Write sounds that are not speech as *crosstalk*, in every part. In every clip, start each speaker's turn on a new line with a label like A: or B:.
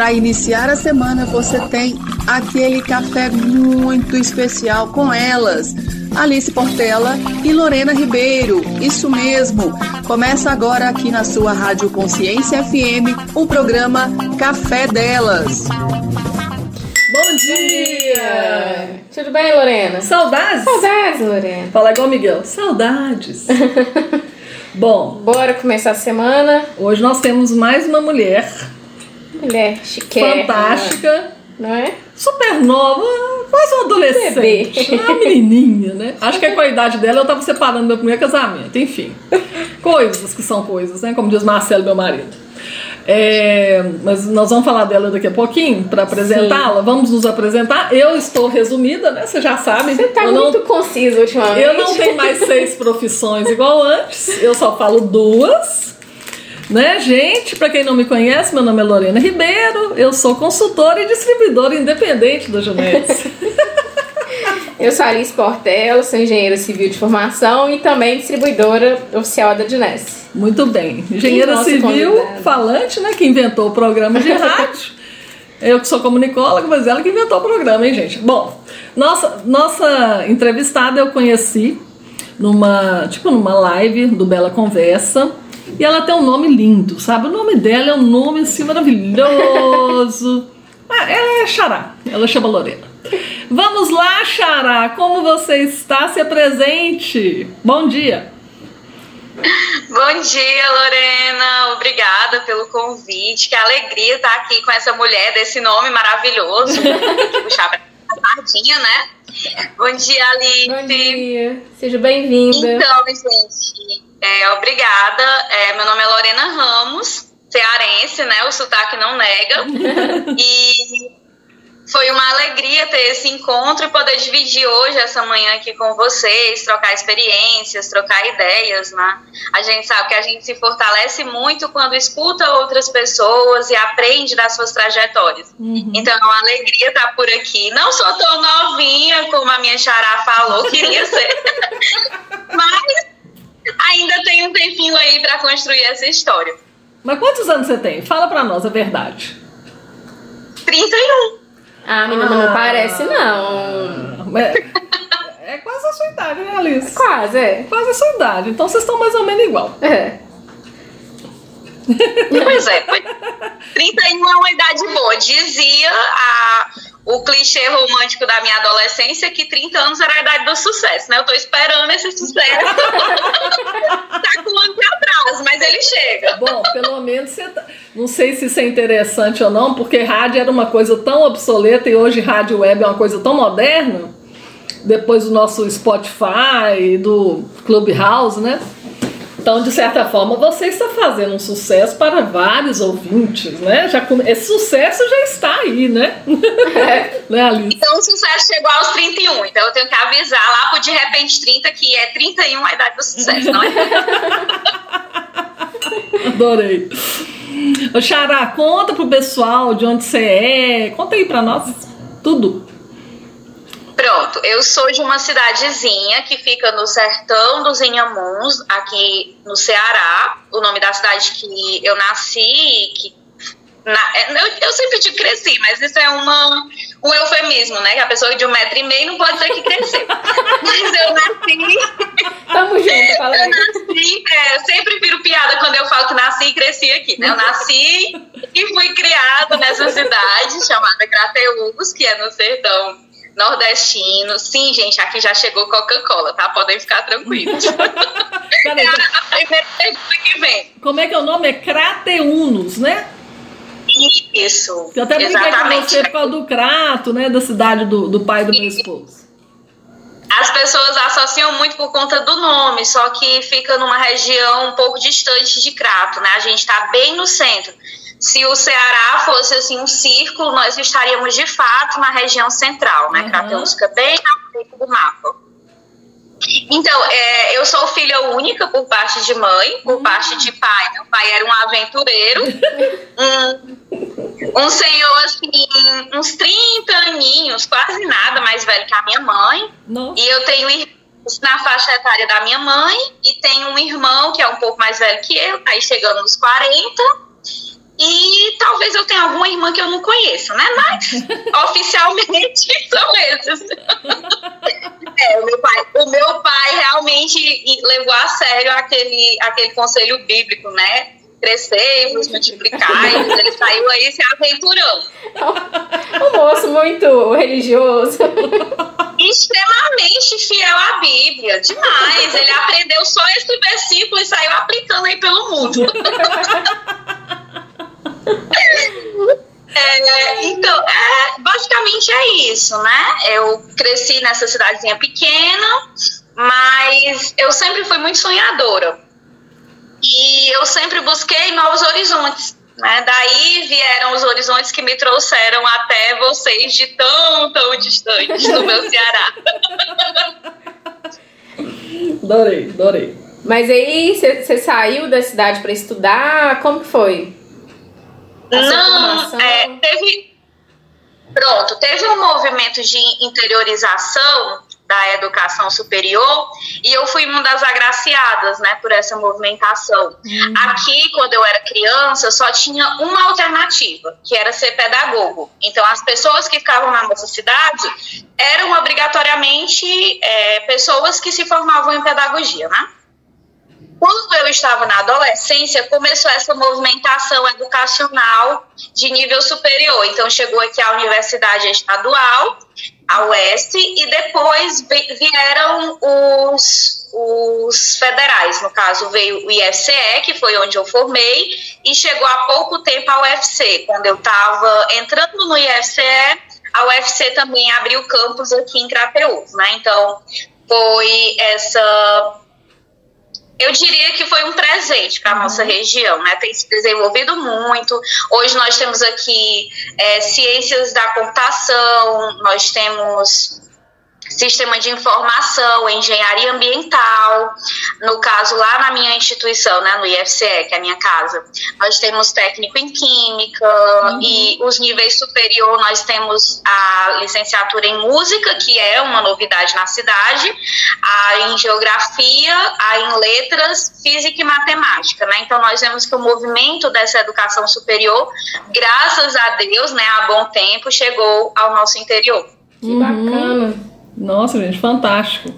A: para iniciar a semana você tem aquele café muito especial com elas. Alice Portela e Lorena Ribeiro. Isso mesmo. Começa agora aqui na sua Rádio Consciência FM o programa Café Delas.
B: Bom dia!
C: Tudo bem, Lorena?
B: Saudades?
C: Saudades, Lorena.
B: Fala igual Miguel. Saudades. *laughs* Bom,
C: Bora começar a semana.
B: hoje nós temos mais uma mulher
C: Mulher chiquérrima.
B: fantástica,
C: Não é?
B: super nova, quase uma adolescente.
C: Bebê.
B: Uma menininha, né? *laughs* Acho que é com a idade dela eu tava separando meu primeiro casamento. Enfim, coisas que são coisas, né? Como diz Marcelo, meu marido. É, mas nós vamos falar dela daqui a pouquinho para apresentá-la. Vamos nos apresentar. Eu estou resumida, né? Você já sabe.
C: Você tá
B: eu não
C: muito conciso ultimamente.
B: Eu não tenho mais seis profissões igual antes, eu só falo duas. Né, gente? Para quem não me conhece, meu nome é Lorena Ribeiro, eu sou consultora e distribuidora independente da Junetes. *laughs*
C: Eu sou Alice Portela, sou engenheira civil de formação e também distribuidora oficial da Dinese.
B: Muito bem. Engenheira civil, falante, né? Que inventou o programa de rádio. Eu que sou comunicóloga, mas ela que inventou o programa, hein, gente? Bom, nossa, nossa entrevistada eu conheci numa, tipo, numa live do Bela Conversa. E ela tem um nome lindo, sabe? O nome dela é um nome assim maravilhoso. *laughs* Ah, ela é Xará, ela chama Lorena. Vamos lá, Xará, como você está? Se apresente. Bom dia. *laughs*
D: Bom dia, Lorena. Obrigada pelo convite. Que alegria estar aqui com essa mulher desse nome maravilhoso. *laughs* a sardinha, né? Bom dia, Alice.
C: Bom dia, seja bem-vinda.
D: Então, gente, é, obrigada. É, meu nome é Lorena Ramos, cearense, né? O sotaque não nega. *laughs* E foi uma alegria ter esse encontro e poder dividir hoje, essa manhã aqui com vocês, trocar experiências, trocar ideias, né? A gente sabe que a gente se fortalece muito quando escuta outras pessoas e aprende das suas trajetórias. Então é uma alegria estar por aqui. Não sou tão novinha como a minha xará falou, queria ser. *laughs* Mas ainda tem um tempinho aí para construir essa história.
B: Mas quantos anos você tem? Fala pra nós a verdade.
D: 31.
C: Ah, menina, não parece não.
B: É, é quase a sua idade, né, Alice?
C: Quase, é.
B: Quase a sua idade. Então vocês estão mais ou menos igual.
C: É.
D: Pois é, foi- 31 é uma idade boa. Dizia a, o clichê romântico da minha adolescência que 30 anos era a idade do sucesso, né? Eu tô esperando esse sucesso. *laughs* tá com um ano de atraso, mas ele chega.
B: Bom, pelo menos você tá... Não sei se isso é interessante ou não, porque rádio era uma coisa tão obsoleta e hoje rádio web é uma coisa tão moderna. Depois do nosso Spotify, do Clubhouse, né? Então, de certa forma, você está fazendo um sucesso para vários ouvintes, né? Já come- Esse sucesso já está aí, né? *laughs* né, Alice?
D: Então o sucesso chegou aos 31. Então eu tenho que avisar lá pro de repente 30 que é 31 a idade do sucesso, não é? *laughs*
B: Adorei. Ô, Xará, conta pro pessoal de onde você é. Conta aí pra nós tudo.
D: Pronto, eu sou de uma cidadezinha que fica no sertão dos Inhamuns, aqui no Ceará. O nome da cidade que eu nasci, que na- é, eu, eu sempre digo cresci, mas isso é uma, um eufemismo, né? Que a pessoa de um metro e meio não pode dizer que cresceu. *laughs* mas eu nasci,
C: Tamo junto, fala
D: eu
C: aí.
D: nasci, é, eu sempre viro piada quando eu falo que nasci e cresci aqui, né? Eu nasci e fui criada nessa cidade chamada Crateús, que é no sertão nordestino. Sim, gente, aqui já chegou Coca-Cola, tá? Podem ficar tranquilos. *laughs*
B: Peraí,
D: a primeira pergunta que vem.
B: como é que é o nome? É Crateunos, né?
D: Isso.
B: Eu até brinquei com
D: Exatamente.
B: você por causa do Crato, né? Da cidade do, do pai do meu esposo.
D: As pessoas associam muito por conta do nome, só que fica numa região um pouco distante de Crato, né? A gente está bem no centro. Se o Ceará fosse assim um círculo, nós estaríamos de fato na região central, né?
B: Uhum.
D: Crateús fica bem na frente do mapa. Então, é, eu sou filha única por parte de mãe, por parte de pai. Meu pai era um aventureiro, um, um senhor assim, uns 30 aninhos, quase nada mais velho que a minha mãe.
B: Não?
D: E eu tenho irmãos na faixa etária da minha mãe e tenho um irmão que é um pouco mais velho que eu, aí chegando nos 40. E talvez eu tenha alguma irmã que eu não conheço, né? Mas *laughs* oficialmente *laughs* são esses. É, o meu pai, o meu pai realmente levou a sério aquele, aquele conselho bíblico, né? Crescer, vos multiplicar, ele saiu aí se aventurando. *laughs*
C: Um moço muito religioso.
D: Extremamente fiel à Bíblia, demais. Ele aprendeu só esse versículo e saiu aplicando aí pelo mundo. É, então, é, basicamente é isso, né? Eu cresci nessa cidadezinha pequena, mas eu sempre fui muito sonhadora. E eu sempre busquei novos horizontes. Né? Daí vieram os horizontes que me trouxeram até vocês de tão, tão distantes do meu Ceará. *laughs*
B: adorei, adorei.
C: Mas aí você saiu da cidade para estudar? Como que foi?
D: Não, é, teve. Pronto, teve um movimento de interiorização da educação superior e eu fui uma das agraciadas, né, por essa movimentação. Uhum. Aqui, quando eu era criança, só tinha uma alternativa, que era ser pedagogo. Então, as pessoas que ficavam na nossa cidade eram obrigatoriamente é, pessoas que se formavam em pedagogia, né? Quando estava na adolescência, começou essa movimentação educacional de nível superior. Então, chegou aqui a Universidade Estadual, a UES, e depois vieram os, os federais. No caso, veio o IFCE, que foi onde eu formei, e chegou há pouco tempo a UFC. Quando eu estava entrando no IFCE, a UFC também abriu campus aqui em Crateús, né? Então, foi essa eu diria que foi um presente para a nossa uhum. região, né? Tem se desenvolvido muito. Hoje nós temos aqui é, ciências da computação, nós temos sistema de informação, engenharia ambiental. No caso, lá na minha instituição, né, no IFCE, que é a minha casa, nós temos técnico em química uhum. e os níveis superior nós temos a licenciatura em música, que é uma novidade na cidade, a em geografia, a em letras, física e matemática, né? Então nós vemos que o movimento dessa educação superior, graças a Deus, né, há bom tempo, chegou ao nosso interior.
C: Que uhum.
B: Nossa, gente, fantástico.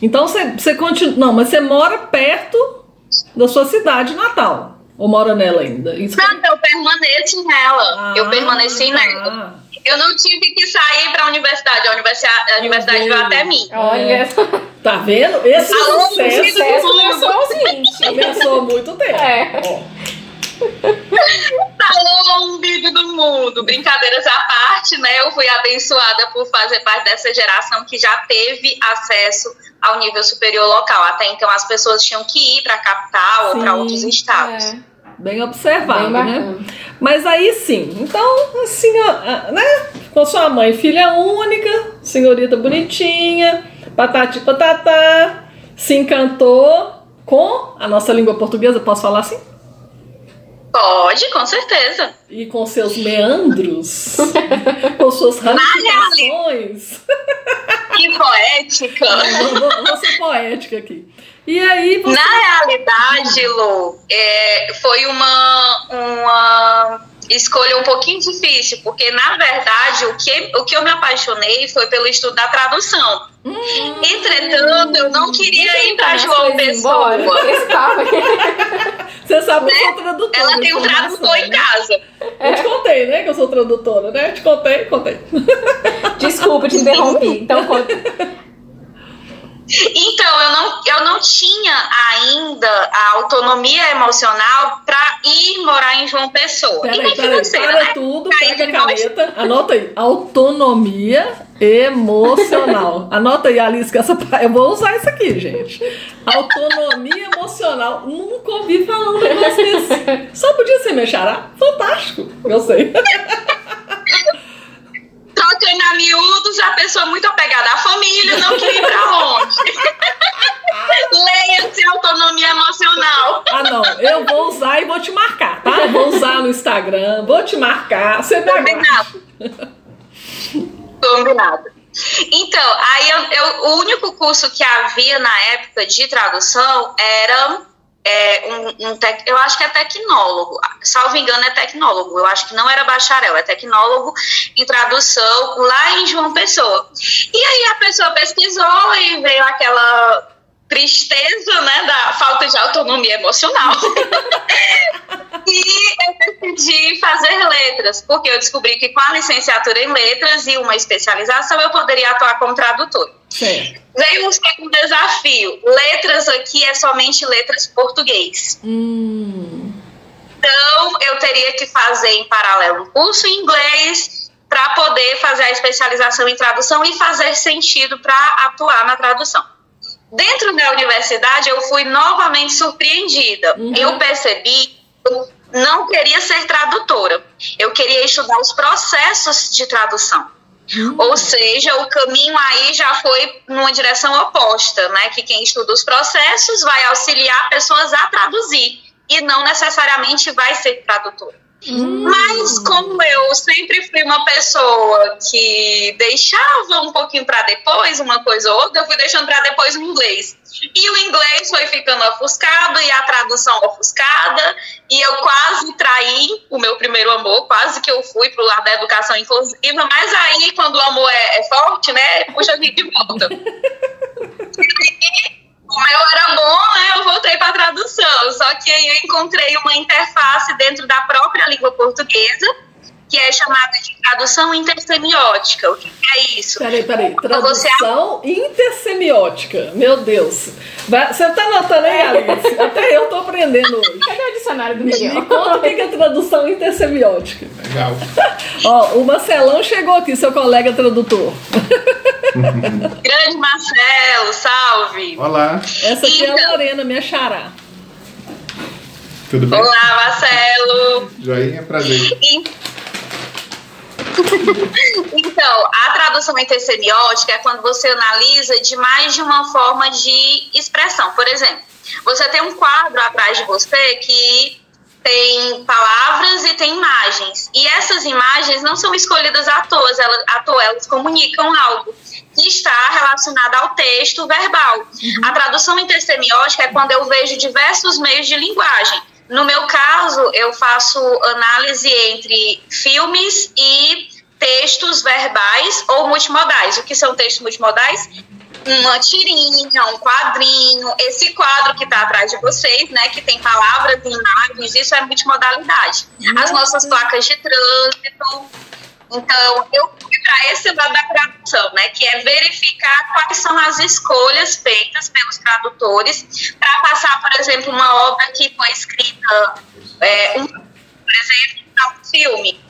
B: Então você, você continua. Não, mas você mora perto da sua cidade natal. Ou mora nela ainda?
D: Isso não, eu permaneço nela. Ah, eu permaneci tá. nela. Eu não tive que sair para a universidade. A universidade, a universidade veio até mim.
C: Olha. É.
B: Tá vendo? Esse Alô, sucesso,
C: sucesso começou aos 20.
B: Começou muito tempo. É. Ó.
D: Falou um vídeo do mundo. Brincadeiras à parte, né? Eu fui abençoada por fazer parte dessa geração que já teve acesso ao nível superior local. Até então as pessoas tinham que ir para a capital sim, ou para outros estados. É.
B: Bem observado, Bem né? Mas aí sim, então, assim, né? Com sua mãe, filha única, senhorita bonitinha, patati patatá, se encantou com a nossa língua portuguesa, posso falar assim?
D: Pode, com certeza.
B: E com seus meandros, *laughs* com suas ramificações.
D: Que poética! *laughs*
B: Vou, vou ser poética aqui. E aí
D: você... Na realidade, Lu, é, foi uma, uma escolha um pouquinho difícil, porque na verdade o que, o que eu me apaixonei foi pelo estudo da tradução. Hum, Entretanto, eu não queria ir para João Pessoa. *laughs*
B: Você sabe que eu sou né? tradutora.
D: Ela tem um tradutor né? em casa.
B: Eu te contei, né? Que eu sou tradutora, né? Te contei, contei.
C: Desculpa, te interrompi. *laughs* Então conta.
D: Então, eu não, eu não tinha ainda a autonomia emocional para ir morar em João Pessoa.
B: Peraí, peraí, para né? tudo, pega a caneta, anota aí. Autonomia emocional. Anota aí, Alice, que essa eu vou usar isso aqui, gente. Autonomia emocional. Nunca ouvi falar um negócio desse. Só podia ser meu xará? Fantástico, eu sei. *laughs*
D: trocando a miúdos, a pessoa muito apegada à família, não queria ir pra onde. *laughs* Leia-se autonomia emocional.
B: Ah, não. Eu vou usar e vou te marcar, tá? Vou usar no Instagram, vou te marcar. Você
D: Combinado. Combinado. Então, aí eu, eu, o único curso que havia na época de tradução era é, um, um tec, eu acho que é tecnólogo, salvo engano é tecnólogo, eu acho que não era bacharel, é tecnólogo em tradução lá em João Pessoa. E aí a pessoa pesquisou e veio aquela tristeza, né, da falta de autonomia emocional. *laughs* e eu decidi fazer letras, porque eu descobri que com a licenciatura em letras e uma especialização eu poderia atuar como tradutor.
B: Certo.
D: Veio um segundo desafio. Letras aqui é somente letras português.
B: Hum.
D: Então, eu teria que fazer em paralelo um curso em inglês para poder fazer a especialização em tradução e fazer sentido para atuar na tradução. Dentro da universidade, eu fui novamente surpreendida.
B: Uhum.
D: Eu percebi que eu não queria ser tradutora. Eu queria estudar os processos de tradução. Ou seja, o caminho aí já foi numa direção oposta, né? Que quem estuda os processos vai auxiliar pessoas a traduzir e não necessariamente vai ser tradutor. Mas como eu sempre fui uma pessoa que deixava um pouquinho para depois uma coisa ou outra, eu fui deixando para depois o inglês. E o inglês foi ficando ofuscado e a tradução ofuscada, e eu quase traí o meu primeiro amor, quase que eu fui pro lado da educação inclusiva, mas aí quando o amor é, é forte, né, puxa a gente de volta. *laughs* como eu era bom, né, eu voltei para tradução. Só que aí eu encontrei uma interface dentro da própria língua portuguesa, que é chamada de tradução intersemiótica. O que é isso?
B: Peraí, peraí.
D: Quando você
B: Tradução intersemiótica. Meu Deus. Você tá anotando aí, Alice? Até eu tô aprendendo hoje.
C: Cadê o dicionário do
B: Me
C: Miguel?
B: conta o que é tradução intersemiótica.
E: Legal.
B: Ó, o Marcelão chegou aqui, seu colega tradutor.
D: Grande Marcelo, salve!
E: Olá,
B: Essa aqui é a
D: Então.
B: Lorena, minha xará.
E: tudo bem?
D: Olá, Marcelo!
E: Joinha, prazer.
D: E- *laughs* Então, a tradução intersemiótica é quando você analisa de mais de uma forma de expressão. Por exemplo, você tem um quadro atrás de você que tem palavras e tem imagens. E essas imagens não são escolhidas à toa, elas, à toa, elas comunicam algo que está relacionado ao texto verbal. A tradução intersemiótica é quando eu vejo diversos meios de linguagem. No meu caso, eu faço análise entre filmes e textos verbais ou multimodais. O que são textos multimodais? Uma tirinha, um quadrinho, esse quadro que está atrás de vocês, né, que tem palavras e imagens, isso é multimodalidade. As nossas placas de trânsito. Então, eu fui para esse lado da tradução, né, que é verificar quais são as escolhas feitas pelos tradutores passar, por exemplo, uma obra que foi escrita, é, um, por exemplo, para um filme.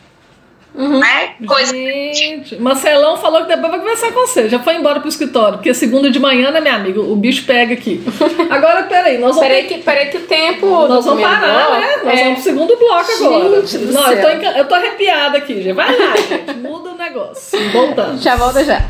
D: Né? Coisa
B: Gente, Marcelão falou que depois vai conversar com você. Já foi embora pro escritório, porque segunda de manhã, né, minha amiga? O bicho pega aqui. *laughs* Agora, peraí, nós vamos.
C: Peraí que, peraí que o tempo.
B: Nós vamos parar,
C: bloco
B: né? Nós
C: é-
B: vamos pro segundo bloco agora.
C: Gente
B: Não, eu tô, enca- eu tô arrepiada aqui, gente. Vai lá, gente. Muda o negócio. Voltando.
C: Já volta já.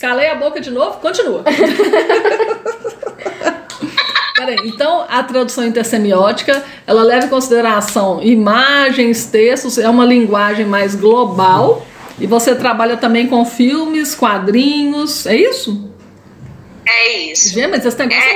B: Calei a boca de novo? Continua. *laughs* Peraí, então a tradução intersemiótica ela leva em consideração imagens, textos, é uma linguagem mais global e você trabalha também com filmes, quadrinhos, é isso?
D: É isso.
B: Gente, mas esse negócio é,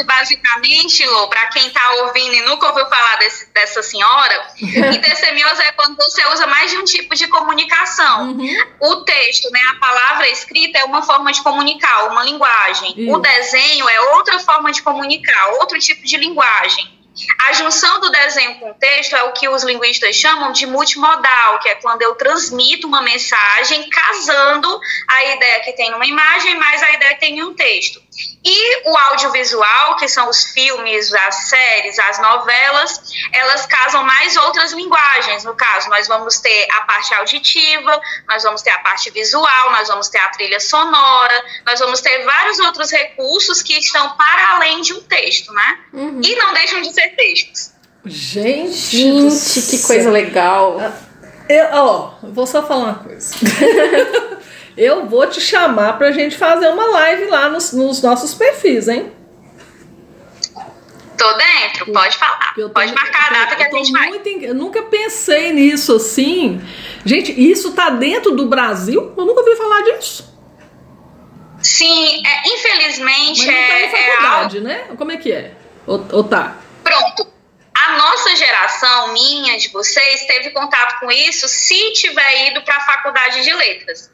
D: É, basicamente, Lô, para quem tá ouvindo e nunca ouviu falar desse- dessa senhora, *laughs* intersemiose é quando você usa mais de um tipo de comunicação.
B: Uhum.
D: O texto, né, a palavra escrita é uma forma de comunicar, uma linguagem.
B: Isso.
D: O desenho é outra forma de comunicar, outro tipo de linguagem. A junção do desenho com o texto é o que os linguistas chamam de multimodal, que é quando eu transmito uma mensagem casando a ideia que tem numa imagem mais a ideia que tem em um texto. E o audiovisual, que são os filmes, as séries, as novelas, elas casam mais outras linguagens. No caso, nós vamos ter a parte auditiva, nós vamos ter a parte visual, nós vamos ter a trilha sonora, nós vamos ter vários outros recursos que estão para além de um texto, né? E não deixam de ser textos.
B: Gente,
C: Gente, que coisa legal.
B: Eu, ó, vou só falar uma coisa. *laughs* Eu vou te chamar pra gente fazer uma live lá nos, nos nossos perfis, hein?
D: Tô dentro, pode falar.
B: Eu tô-
D: Pode marcar a data que a gente vai.
B: muito Eu nunca pensei nisso assim. Gente, isso tá dentro do Brasil? Eu nunca ouvi falar disso.
D: Sim, é,
B: Mas
D: infelizmente
B: não tá em
D: é, é algo
B: faculdade, né? Como é que é? Ou, ou tá?
D: Pronto. A nossa geração, minha, de vocês, teve contato com isso se tiver ido para a faculdade de letras.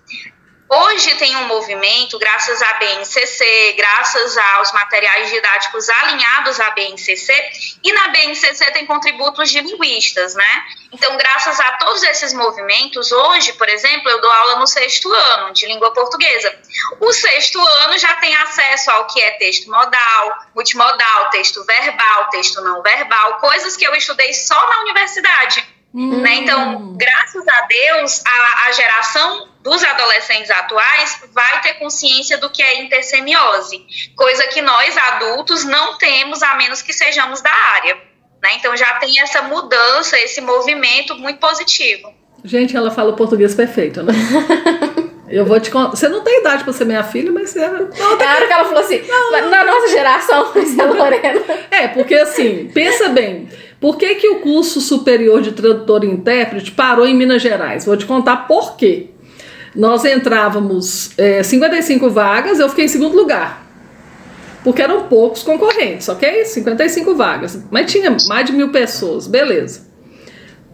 D: Hoje tem um movimento, graças à BNCC, graças aos materiais didáticos alinhados à BNCC, e na BNCC tem contributos de linguistas, né? Então, graças a todos esses movimentos, hoje, por exemplo, eu dou aula no sexto ano de língua portuguesa. O sexto ano já tem acesso ao que é texto modal, multimodal, texto verbal, texto não verbal, coisas que eu estudei só na universidade. Né? Então, graças a Deus, a, a geração dos adolescentes atuais vai ter consciência do que é intersemiose, coisa que nós adultos não temos, a menos que sejamos da área. Né? Então, já tem essa mudança, esse movimento muito positivo.
B: Gente, ela fala o português perfeito, né? *laughs* Eu vou te contar. Você não tem idade pra ser minha filha, mas você. Não,
C: É a hora que ela falou assim, na nossa geração, *laughs* é Lorena.
B: É, porque assim, pensa bem. Por que, que o curso superior de tradutor e intérprete parou em Minas Gerais? Vou te contar por quê. Nós entrávamos é, 55 vagas, eu fiquei em segundo lugar. Porque eram poucos concorrentes, ok? 55 vagas. Mas tinha mais de mil pessoas, beleza.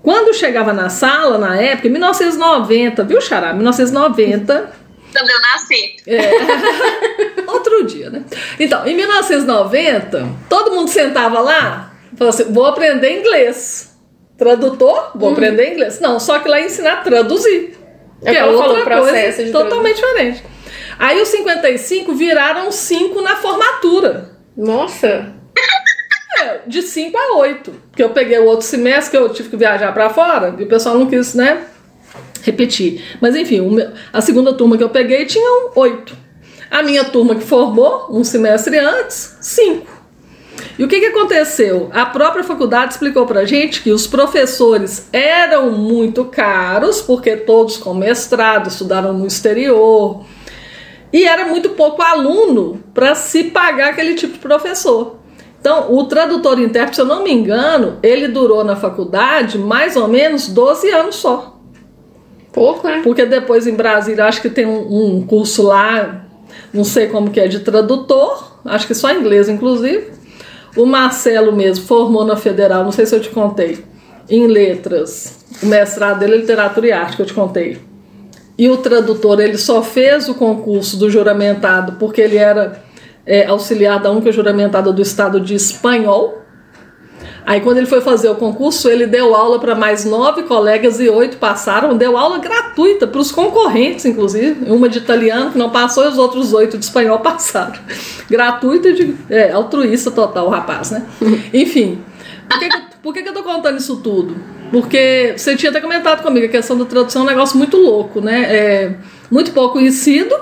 B: Quando chegava na sala, na época, em 1990, viu, Xará? 1990,
D: Quando eu nasci. *laughs*
B: Outro dia, né? Então, em 1990, todo mundo sentava lá falou assim: vou aprender inglês. Tradutor? Vou aprender inglês. Não, só que lá ensinar a traduzir.
C: É
B: que é
C: ela falou,
B: outra coisa totalmente diferente. Aí os 55 viraram 5 na formatura.
C: Nossa.
B: É, de 5 a 8. Porque eu peguei o outro semestre que eu tive que viajar para fora e o pessoal não quis, né, repetir. Mas enfim, meu- a segunda turma que eu peguei tinha 8. A minha turma que formou um semestre antes, 5. E o que, que aconteceu? A própria faculdade explicou pra gente que os professores eram muito caros, porque todos com mestrado estudaram no exterior, e era muito pouco aluno para se pagar aquele tipo de professor. Então, o tradutor e intérprete, se eu não me engano, ele durou na faculdade mais ou menos 12 anos só.
C: Pouco, né?
B: Porque depois em Brasília acho que tem um, um curso lá, não sei como que é, de tradutor, acho que só inglês inclusive. O Marcelo mesmo formou na Federal, não sei se eu te contei, em letras. O mestrado dele é literatura e arte, que eu te contei. E o tradutor, ele só fez o concurso do juramentado porque ele era é, auxiliar da única juramentada do estado de espanhol. Aí, quando ele foi fazer o concurso, ele deu aula para mais nove colegas e oito passaram. Deu aula gratuita para os concorrentes, inclusive. Uma de italiano que não passou e os outros oito de espanhol *laughs* passaram. Gratuita de. É, altruísta total, o rapaz, né? *laughs* Enfim. Por que, que, eu- por que, que eu tô contando isso tudo? Porque você tinha até comentado comigo, a questão da tradução é um negócio muito louco, né? É muito pouco conhecido.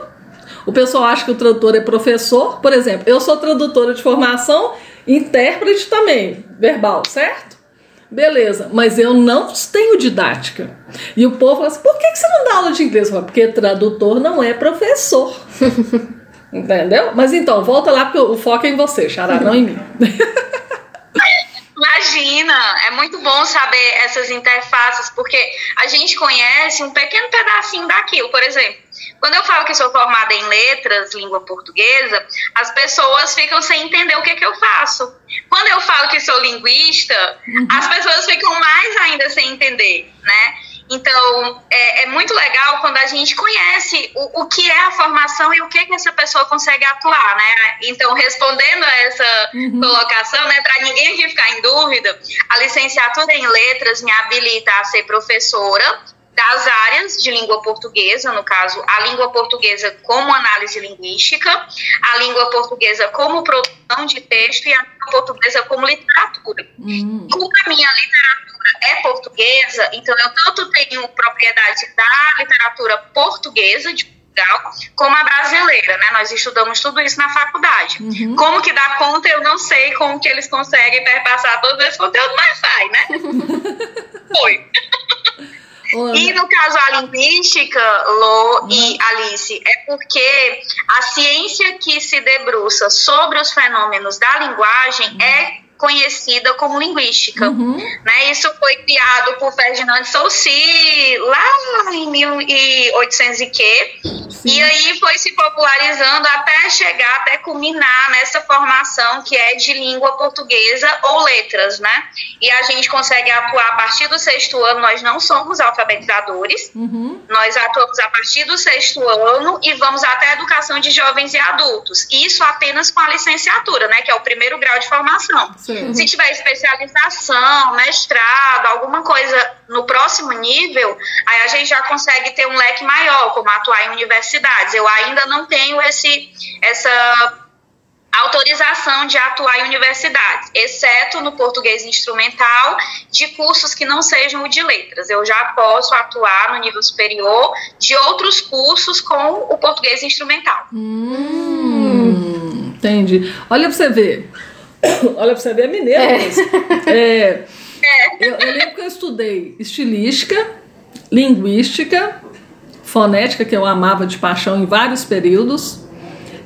B: O pessoal acha que o tradutor é professor. Por exemplo, eu sou tradutora de formação, intérprete também, verbal, certo? Beleza, mas eu não tenho didática. E o povo fala assim: por que você não dá aula de inglês? Falo, Porque tradutor não é professor. *laughs* Entendeu? Mas então, volta lá, porque o foco é em você, Xará, não em mim. *laughs*
D: Imagina, é muito bom saber essas interfaces, porque a gente conhece um pequeno pedacinho daquilo. Por exemplo, quando eu falo que sou formada em letras, língua portuguesa, as pessoas ficam sem entender o que, que eu faço. Quando eu falo que sou linguista, as pessoas ficam mais ainda sem entender, né? Então, é, é muito legal quando a gente conhece o, o que é a formação e o que, que essa pessoa consegue atuar, né? Então, respondendo a essa colocação, né, para ninguém aqui ficar em dúvida, a licenciatura em letras me habilita a ser professora das áreas de língua portuguesa, no caso, a língua portuguesa como análise linguística, a língua portuguesa como produção de texto e a língua portuguesa como literatura. Como a minha literatura é portuguesa, então eu tanto tenho propriedade da literatura portuguesa de Portugal, como a brasileira, né? Nós estudamos tudo isso na faculdade. Como que dá conta, eu não sei como que eles conseguem perpassar todo esse conteúdo, mas sai, né? *laughs* Foi. *laughs* E no caso a linguística, Lô e Alice, é porque a ciência que se debruça sobre os fenômenos da linguagem é conhecida como linguística. Né? Isso foi criado por Ferdinand de Saussure lá em 1800 e quê. E aí foi se popularizando até chegar, até culminar nessa formação que é de língua portuguesa ou letras, né? E a gente consegue atuar a partir do sexto ano, nós não somos alfabetizadores, nós atuamos a partir do sexto ano e vamos até a educação de jovens e adultos. Isso apenas com a licenciatura, né? Que é o primeiro grau de formação.
B: Certo.
D: Se tiver especialização, mestrado, alguma coisa no próximo nível, aí a gente já consegue ter um leque maior, como atuar em universidades. Eu ainda não tenho esse, essa autorização de atuar em universidades, exceto no português instrumental, de cursos que não sejam o de letras. Eu já posso atuar no nível superior de outros cursos com o português instrumental.
B: Hum, entendi. Olha pra você ver. *coughs* Olha pra você ver, é mineiro mesmo. É, eu, eu lembro que eu estudei estilística, linguística, fonética, que eu amava de paixão em vários períodos.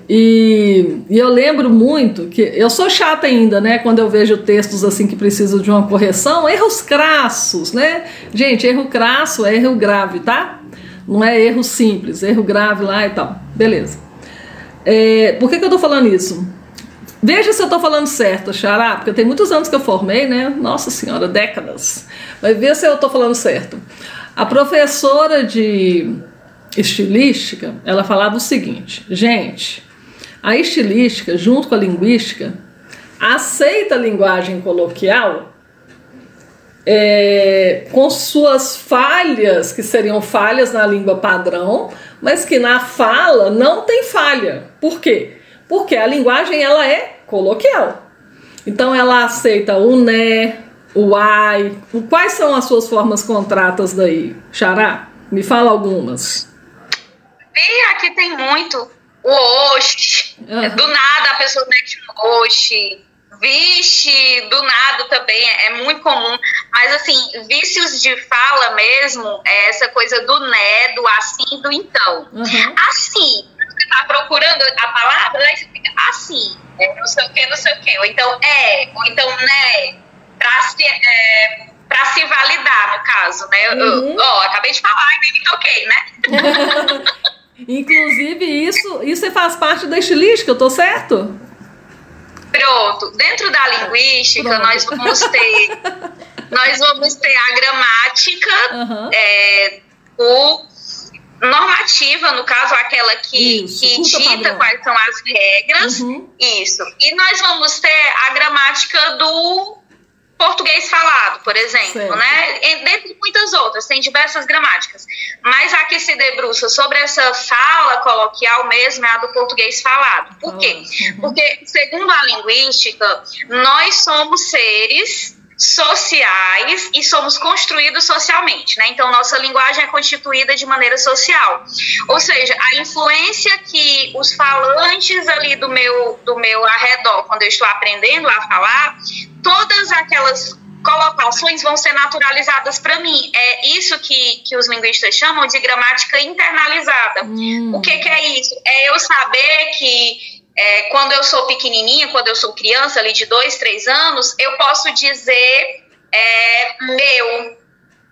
B: E, e eu lembro muito que eu sou chata ainda, né? Quando eu vejo textos assim que precisam de uma correção, erros crassos, né? Gente, erro crasso é erro grave, tá? Não é erro simples, erro grave lá e tal. Beleza. É, por que, que eu tô falando isso? Veja se eu tô falando certo, Xará, porque tem muitos anos que eu formei, né? Nossa senhora, décadas. Mas vê se eu tô falando certo. A professora de estilística, ela falava o seguinte, gente, a estilística, junto com a linguística, aceita a linguagem coloquial é, com suas falhas, que seriam falhas na língua padrão, mas que na fala não tem falha. Por quê? Porque a linguagem ela é coloquial. Então ela aceita o né, o ai. Quais são as suas formas contratas daí, Xará? Me fala algumas.
D: E aqui tem muito. O oxe.
B: Aham.
D: Do nada a pessoa mete um oxe. Vixe, do nada também é, é muito comum. Mas assim, vícios de fala mesmo é essa coisa do né, do assim, do então.
B: Uhum.
D: Assim, você tá procurando a palavra, aí você fica assim, é, não sei o que, não sei o que. Ou então é, ou então né, pra se, é, pra se validar, no caso, né? Eu- eu-
B: Uhum.
D: Ó, acabei de falar e nem me toquei, né? *laughs*
B: Inclusive, isso, isso faz parte da estilística, eu tô certo?
D: Pronto, dentro da linguística
B: Pronto.
D: nós vamos ter *laughs* nós vamos ter a gramática,
B: Aham.
D: é, o normativa, no caso aquela que,
B: Isso,
D: que dita quais são as regras,
B: Uhum.
D: isso. E nós vamos ter a gramática do português falado, por exemplo,
B: Certo.
D: né? E Dentre muitas outras, tem diversas gramáticas. Mas a que se debruça sobre essa fala coloquial mesmo é a do português falado. Por quê? Porque, segundo a linguística, nós somos seres sociais e somos construídos socialmente, né? Então nossa linguagem é constituída de maneira social. Ou seja, a influência que os falantes ali do meu do meu arredor, quando eu estou aprendendo a falar, todas aquelas colocações vão ser naturalizadas para mim. É isso que, que os linguistas chamam de gramática internalizada.
B: Hum.
D: O que, que é isso? É eu saber que é, quando eu sou pequenininha, quando eu sou criança, ali de dois, três anos, eu posso dizer é, meu,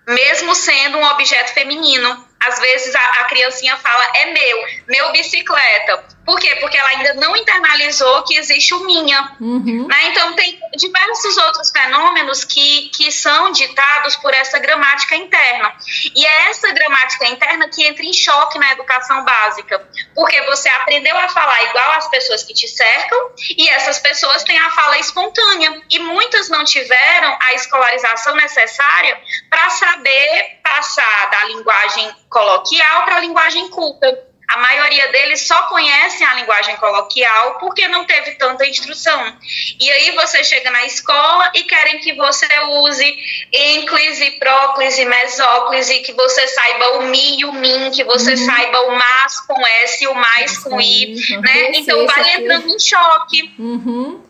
D: mesmo sendo um objeto feminino. Às vezes a, a criancinha fala é meu, meu bicicleta. Por quê? Porque ela ainda não internalizou que existe o minha.
B: Uhum.
D: Né? Então, tem diversos outros fenômenos que, que são ditados por essa gramática interna. E é essa gramática interna que entra em choque na educação básica, porque você aprendeu a falar igual às pessoas que te cercam, e essas pessoas têm a fala espontânea. E muitas não tiveram a escolarização necessária para saber passar da linguagem coloquial para a linguagem culta. A maioria deles só conhecem a linguagem coloquial porque não teve tanta instrução. E aí você chega na escola e querem que você use ênclise, próclise, mesóclise, que você saiba o mi e o min, que você saiba o mas com S e o mais com I,
B: Uhum.
D: né? Então vai
C: aqui.
D: entrando em choque.
B: Uhum.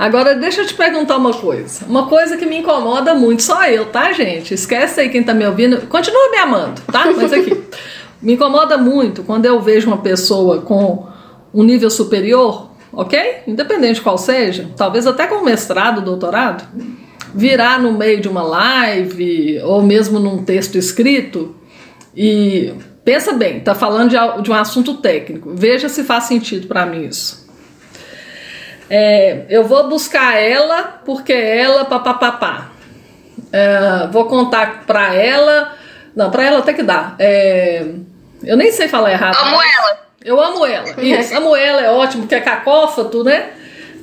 B: Agora, deixa eu te perguntar uma coisa. Uma coisa que me incomoda muito, só eu, tá, gente? Esquece aí quem tá me ouvindo. Continua me amando, tá? Mas aqui. *laughs* me incomoda muito quando eu vejo uma pessoa com um nível superior, ok? Independente de qual seja, talvez até com mestrado, doutorado, virar no meio de uma live ou mesmo num texto escrito e pensa bem, tá falando de, de um assunto técnico. Veja se faz sentido para mim isso. É, eu vou buscar ela porque ela papapá. É, vou contar pra ela. Não, pra ela até que dá. É, eu nem sei falar errado.
D: Amo ela.
B: Eu amo ela. Isso, amo ela, é ótimo, porque é cacófato, né?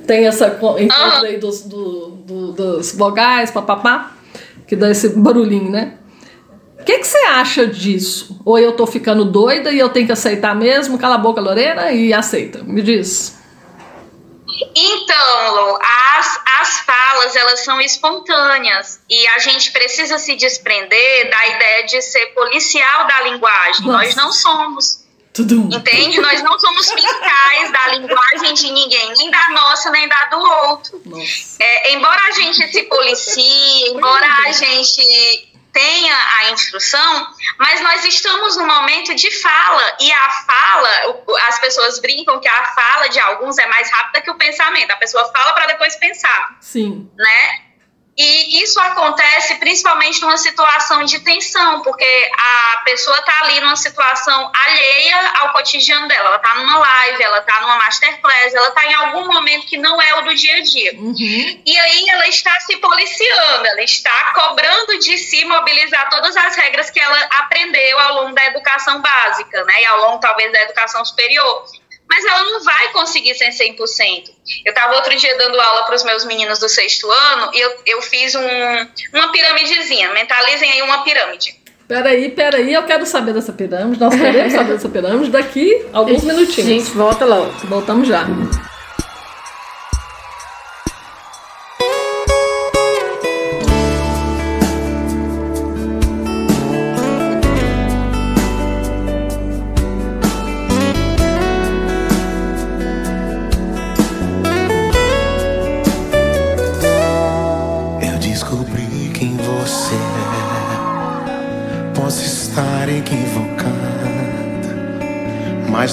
B: Tem essa co- encontro aí dos, do, do- dos vogais, papapá, que dá esse barulhinho, né? O que, que você acha disso? Ou eu tô ficando doida e eu tenho que aceitar mesmo? Cala a boca, Lorena, e aceita. Me diz.
D: Então, Lô, as, as falas, elas são espontâneas e a gente precisa se desprender da ideia de ser policial da linguagem.
B: Nossa.
D: Nós não somos,
B: Tudum.
D: entende? Nós não somos fiscais da linguagem de ninguém, nem da nossa, nem da do outro. É, embora a gente se policie, embora a gente tenha a instrução, mas nós estamos num momento de fala e a fala, as pessoas brincam que a fala de alguns é mais rápida que o pensamento. A pessoa fala para depois pensar
B: Sim.
D: né? Isso acontece principalmente numa situação de tensão, porque a pessoa tá ali numa situação alheia ao cotidiano dela. Ela tá numa live, ela tá numa masterclass, ela tá em algum momento que não é o do dia a dia.
B: Uhum.
D: E aí ela está se policiando, ela está cobrando de si mobilizar todas as regras que ela aprendeu ao longo da educação básica, né? E ao longo talvez da educação superior. Mas ela não vai conseguir ser 100%. Eu estava outro dia dando aula para os meus meninos do sexto ano e eu, eu fiz um, uma piramidezinha. Mentalizem aí uma pirâmide.
B: Peraí, peraí, eu quero saber dessa pirâmide. Nós queremos saber dessa pirâmide daqui a alguns *laughs* minutinhos.
C: Gente, volta logo.
B: Voltamos já.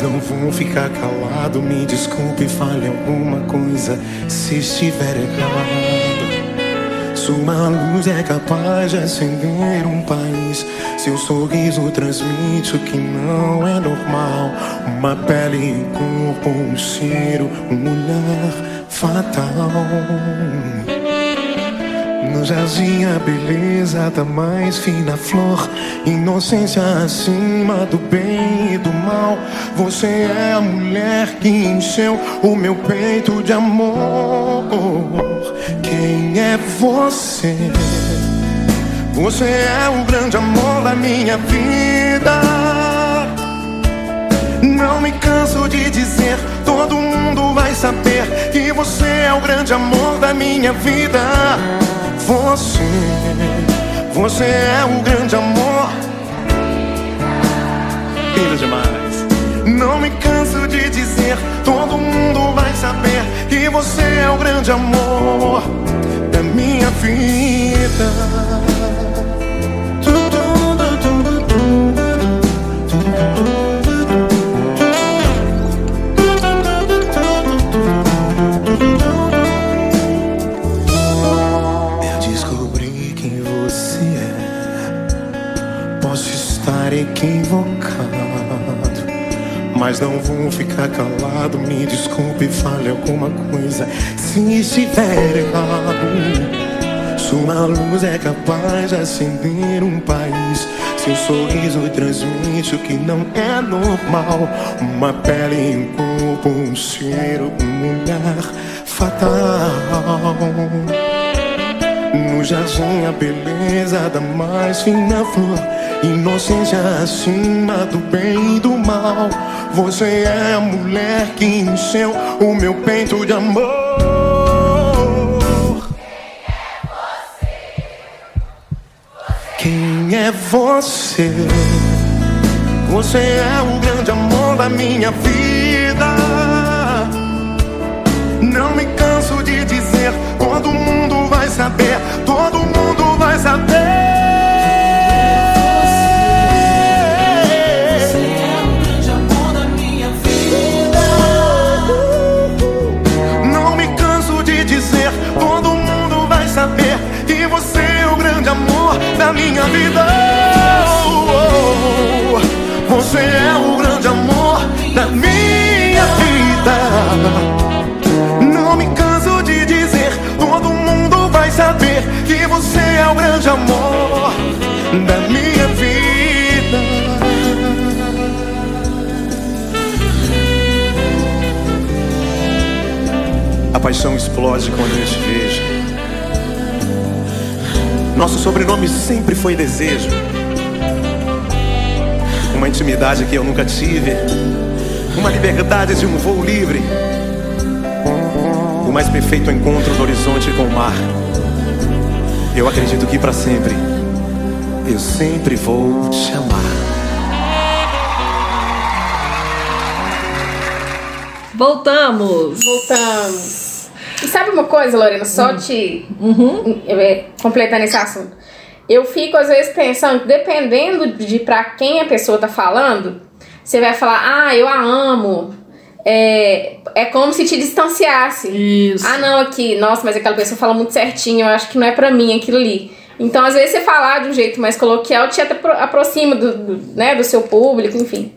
F: Não vou ficar calado. Me desculpe, fale alguma coisa se estiver errado. Sua luz é capaz de acender um país. Seu sorriso transmite o que não é normal. Uma pele, um corpo, um cheiro, um olhar fatal. No jardim a beleza da mais fina flor. Inocência acima do bem e do mal. Você é a mulher que encheu o meu peito de amor. Quem é você? Você é o grande amor da minha vida. Não me canso de dizer Todo mundo vai saber Que você é o grande amor da minha vida você, você é o grande amor. Lindo demais. Não me canso de dizer, todo mundo vai saber que você é o grande amor da minha vida. Mas não vou ficar calado. Me desculpe, fale alguma coisa se estiver errado. Sua luz é capaz de acender um país. Seu sorriso transmite o que não é normal. Uma pele, um corpo, um cheiro, um olhar fatal. No jardim a beleza da mais fina flor Inocência acima do bem e do mal Você é a mulher que encheu o meu peito de amor Quem é você? Você é o grande amor da minha vida não me canso de dizer, todo mundo vai saber, todo mundo vai saber. Não me canso de dizer, todo mundo vai saber que você é o grande amor da minha vida. A paixão explode quando eu te vejo. Nosso sobrenome sempre foi desejo. Uma intimidade que eu nunca tive. Uma liberdade de um voo livre o mais perfeito encontro do horizonte com o mar. Eu acredito que para sempre, eu sempre vou te amar.
B: Voltamos.
C: Voltamos. E sabe uma coisa, Lorena? Só te é, completando esse assunto. Eu fico, às vezes, pensando, dependendo de pra quem a pessoa tá falando, você vai falar, ah, eu a amo. É, é como se te distanciasse.
B: Isso.
C: Ah, não, aqui, nossa, mas aquela pessoa fala muito certinho, eu acho que não é pra mim aquilo ali. Então, às vezes, você falar de um jeito mais coloquial te aproxima do, do, né, do seu público, enfim.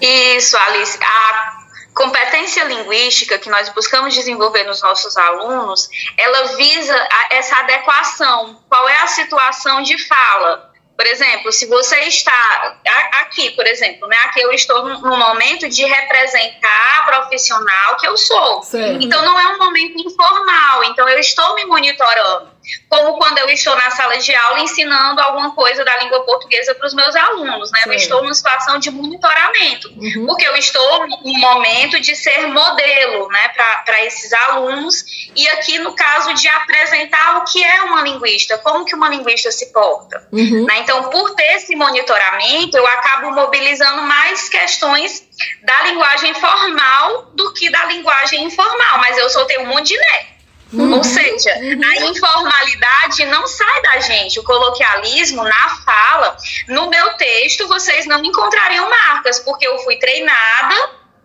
D: Isso, Alice. A competência linguística que nós buscamos desenvolver nos nossos alunos, ela visa a- essa adequação. Qual é a situação de fala? Por exemplo, se você está aqui, por exemplo, né? Aqui eu estou num momento de representar a profissional que eu sou.
B: Certo.
D: Então não é um momento informal. Então eu estou me monitorando. Como quando eu estou na sala de aula ensinando alguma coisa da língua portuguesa para os meus alunos, né? Eu
B: Certo.
D: estou numa situação de monitoramento,
B: Uhum.
D: porque eu estou no momento de ser modelo, né, para esses alunos. E aqui no caso de apresentar o que é uma linguista, como que uma linguista se porta.
B: Uhum.
D: Né? Então, por ter esse monitoramento, eu acabo mobilizando mais questões da linguagem formal do que da linguagem informal. Mas eu tenho um monte de né. Ou seja, a informalidade não sai da gente. O coloquialismo na fala, no meu texto, vocês não encontrariam marcas, porque eu fui treinada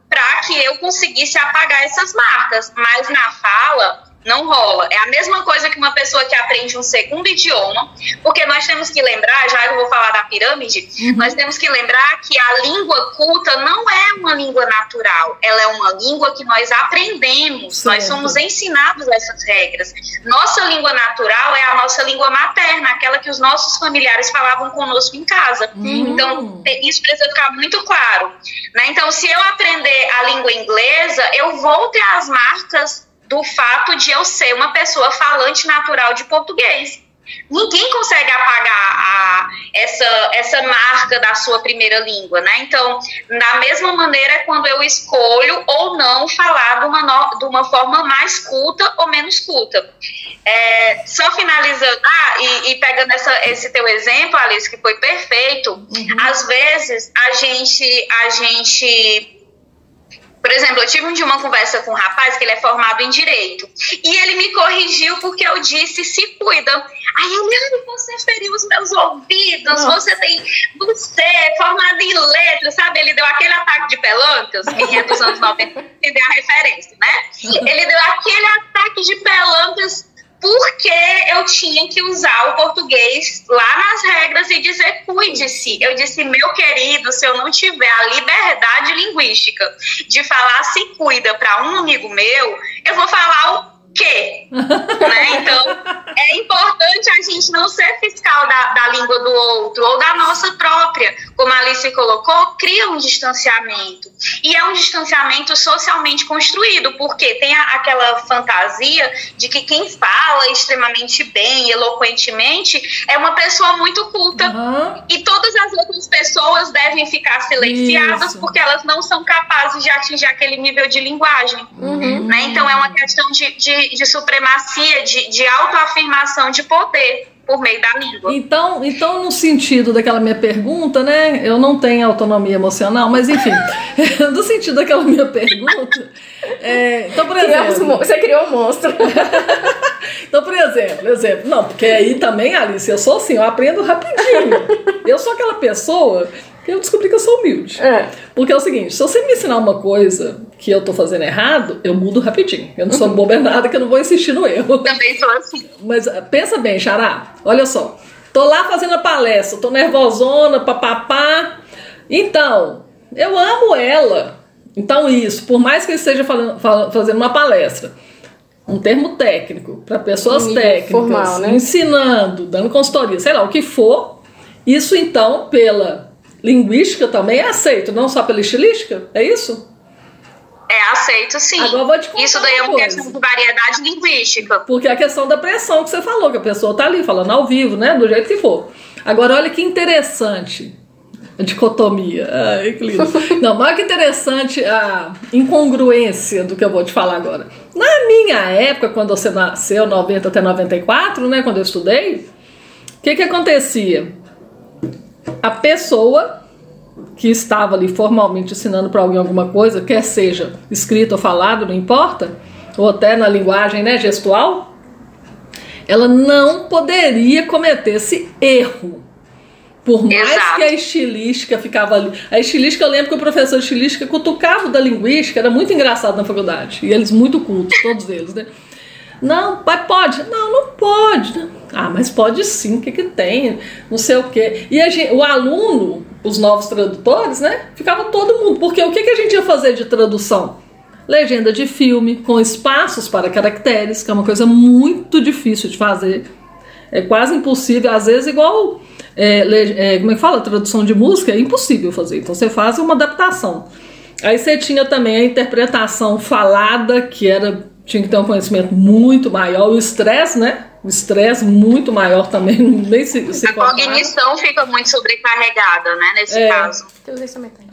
D: para que eu conseguisse apagar essas marcas. Mas na fala, não rola. É a mesma coisa que uma pessoa que aprende um segundo idioma, porque nós temos que lembrar, já eu vou falar da pirâmide,
B: Uhum.
D: nós temos que lembrar que a língua culta não é uma língua natural, ela é uma língua que nós aprendemos, nós somos ensinados essas regras. Nossa língua natural é a nossa língua materna, aquela que os nossos familiares falavam conosco em casa.
B: Uhum.
D: Então, isso precisa ficar muito claro. Né? Então, se eu aprender a língua inglesa, eu vou ter as marcas do fato de eu ser uma pessoa falante natural de português. Ninguém consegue apagar a- essa, essa marca da sua primeira língua, né? Então, da mesma maneira, é quando eu escolho ou não falar de uma, no- de uma forma mais culta ou menos culta. É, só finalizando, ah, e, e pegando essa, esse teu exemplo, Alice, que foi perfeito, às vezes a gente, a gente por exemplo, eu tive um dia uma conversa com um rapaz que ele é formado em direito. E ele me corrigiu porque eu disse se cuida. Aí ai, você feriu os meus ouvidos,
B: Nossa.
D: você tem. Você é formado em letras, sabe? Ele deu aquele ataque de pelancas, quem é dos anos 90 entender *laughs* a referência, né? *laughs* Ele deu aquele ataque de pelancas porque eu tinha que usar o português lá nas regras e dizer cuide-se. Eu disse, meu querido, se eu não tiver a liberdade linguística de falar se cuida para um amigo meu, eu vou falar o quê? né? Então, é importante a gente não ser fiscal da, da língua do outro ou da nossa própria. Como a Alice colocou, cria um distanciamento. E é um distanciamento socialmente construído, porque tem a- aquela fantasia de que quem fala extremamente bem, eloquentemente, é uma pessoa muito culta.
B: Aham.
D: E todas as outras pessoas devem ficar silenciadas
B: Isso.
D: porque elas não são capazes de atingir aquele nível de linguagem. Né? Então é uma questão de, de, de supremacia, de, de autoafirmação de poder por meio da língua.
B: Então, então, no sentido daquela minha pergunta, né? Eu não tenho autonomia emocional, mas enfim, *laughs* no sentido daquela minha pergunta. é, então, por *laughs*
C: Criamos
B: exemplo,
C: você criou um monstro. *laughs*
B: então, por exemplo, exemplo, não, porque aí também, Alice, eu sou assim, eu aprendo rapidinho. Eu sou aquela pessoa que eu descobri que eu sou humilde.
C: É.
B: Porque é o seguinte, se você me ensinar uma coisa que eu tô fazendo errado, eu mudo rapidinho. Eu não sou boba nada que eu não vou insistir no erro. *laughs*
D: Também sou assim.
B: Mas ah, pensa bem, Xará, olha só. Tô lá fazendo a palestra, tô nervosona, papapá. Então, eu amo ela. Então, isso, por mais que eu esteja falando- fala- fazendo uma palestra, um termo técnico, para pessoas técnicas,
C: formal, né?
B: ensinando, dando consultoria, sei lá, o que for, isso então, pela linguística também é aceito, não só pela estilística? É isso?
D: É aceito sim.
B: Agora eu vou te contar
D: Isso daí é
B: uma coisa.
D: questão de variedade linguística.
B: Porque é a questão da pressão que você falou, que a pessoa tá ali falando ao vivo, né? Do jeito que for. Agora, olha que interessante a dicotomia. Ai, que lindo. *laughs* Não, mas olha que interessante a incongruência do que eu vou te falar agora. Na minha época, quando você nasceu, 90 até 94, né? Quando eu estudei, o que que acontecia? A pessoa que estava ali formalmente ensinando para alguém alguma coisa, quer seja escrito ou falado, não importa, ou até na linguagem né, gestual, ela não poderia cometer esse erro. Por mais
D: Exato.
B: que a estilística ficava ali. A estilística, eu lembro que o professor de estilística cutucava da linguística, era muito engraçado na faculdade. E eles muito cultos, todos eles, né? Não, pai, pode? Não, não pode. né? Ah, mas pode sim, o que, que tem? Não sei o quê. E gente- o aluno, os novos tradutores, né? Ficava todo mundo. Porque o que, que a gente ia fazer de tradução? Legenda de filme, com espaços para caracteres, que é uma coisa muito difícil de fazer. É quase impossível, às vezes, igual. é, é, como é que fala? Tradução de música é impossível fazer. Então você faz uma adaptação. Aí você tinha também a interpretação falada, que era tinha que ter um conhecimento muito maior, o estresse, né? O estresse muito maior também, *laughs* nem se, se
D: A cognição fica muito sobrecarregada, né, nesse
B: É.
D: caso.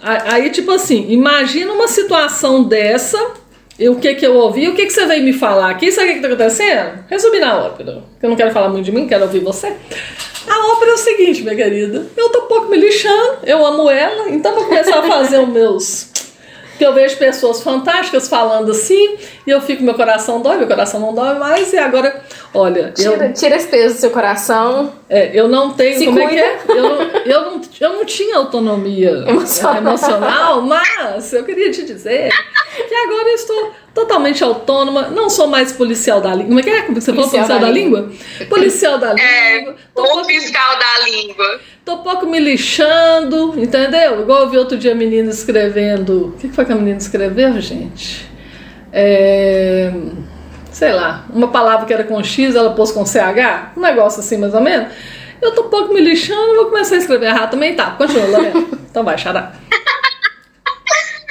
B: Aí, tipo assim, imagina uma situação dessa, e o que que eu ouvi, o que que você veio me falar aqui, sabe o que que tá acontecendo? Resumir na ópera, eu não quero falar muito de mim, quero ouvir você. A ópera é o seguinte, minha querida, eu tô um pouco me lixando, eu amo ela, então vou começar a fazer os meus... que eu vejo pessoas fantásticas falando assim, e eu fico, meu coração dói, meu coração não dói mais, e agora, olha, eu,
C: Tira, tira esse peso do seu coração.
B: é, eu não tenho.
C: Se
B: como é que
C: cuida.
B: é? Eu, não- eu, não, eu não tinha autonomia *laughs*
C: Emocional.
B: emocional, mas eu queria te dizer que agora eu estou totalmente autônoma, não sou mais policial da língua. Como é que é? Como você falou?
C: Policial da
B: da língua? Policial da
D: É,
B: língua. Tô
D: o
B: pouco,
D: fiscal da língua.
B: tô pouco me lixando, entendeu? Igual eu vi outro dia a menina escrevendo. O que que foi que a menina escreveu, gente? É, sei lá, uma palavra que era com X, ela pôs com CH, um negócio assim mais ou menos. Eu tô pouco me lixando, vou começar a escrever errado também. Tá, continua, Lorena. *laughs* Então vai, xará.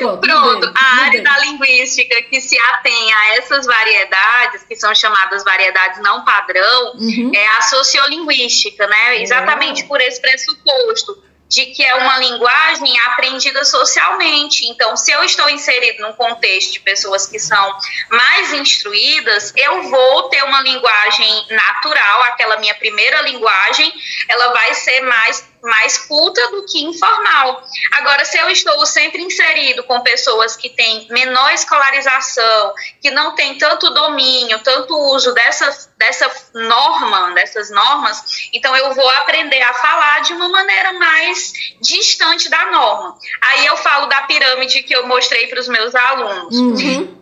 B: Pronto,
D: Pronto,
B: mudei,
D: a área
B: mudei.
D: da linguística que se atém a essas variedades, que são chamadas variedades não padrão,
B: Uhum.
D: é a sociolinguística, né? Exatamente por esse pressuposto de que é uma linguagem aprendida socialmente. Então, se eu estou inserido num contexto de pessoas que são mais instruídas, eu vou ter uma linguagem natural, aquela minha primeira linguagem, ela vai ser mais mais culta do que informal. Agora, se eu estou sempre inserido com pessoas que têm menor escolarização, que não têm tanto domínio, tanto uso dessa, dessa norma, dessas normas, então eu vou aprender a falar de uma maneira mais distante da norma. Aí eu falo da pirâmide que eu mostrei para os meus alunos.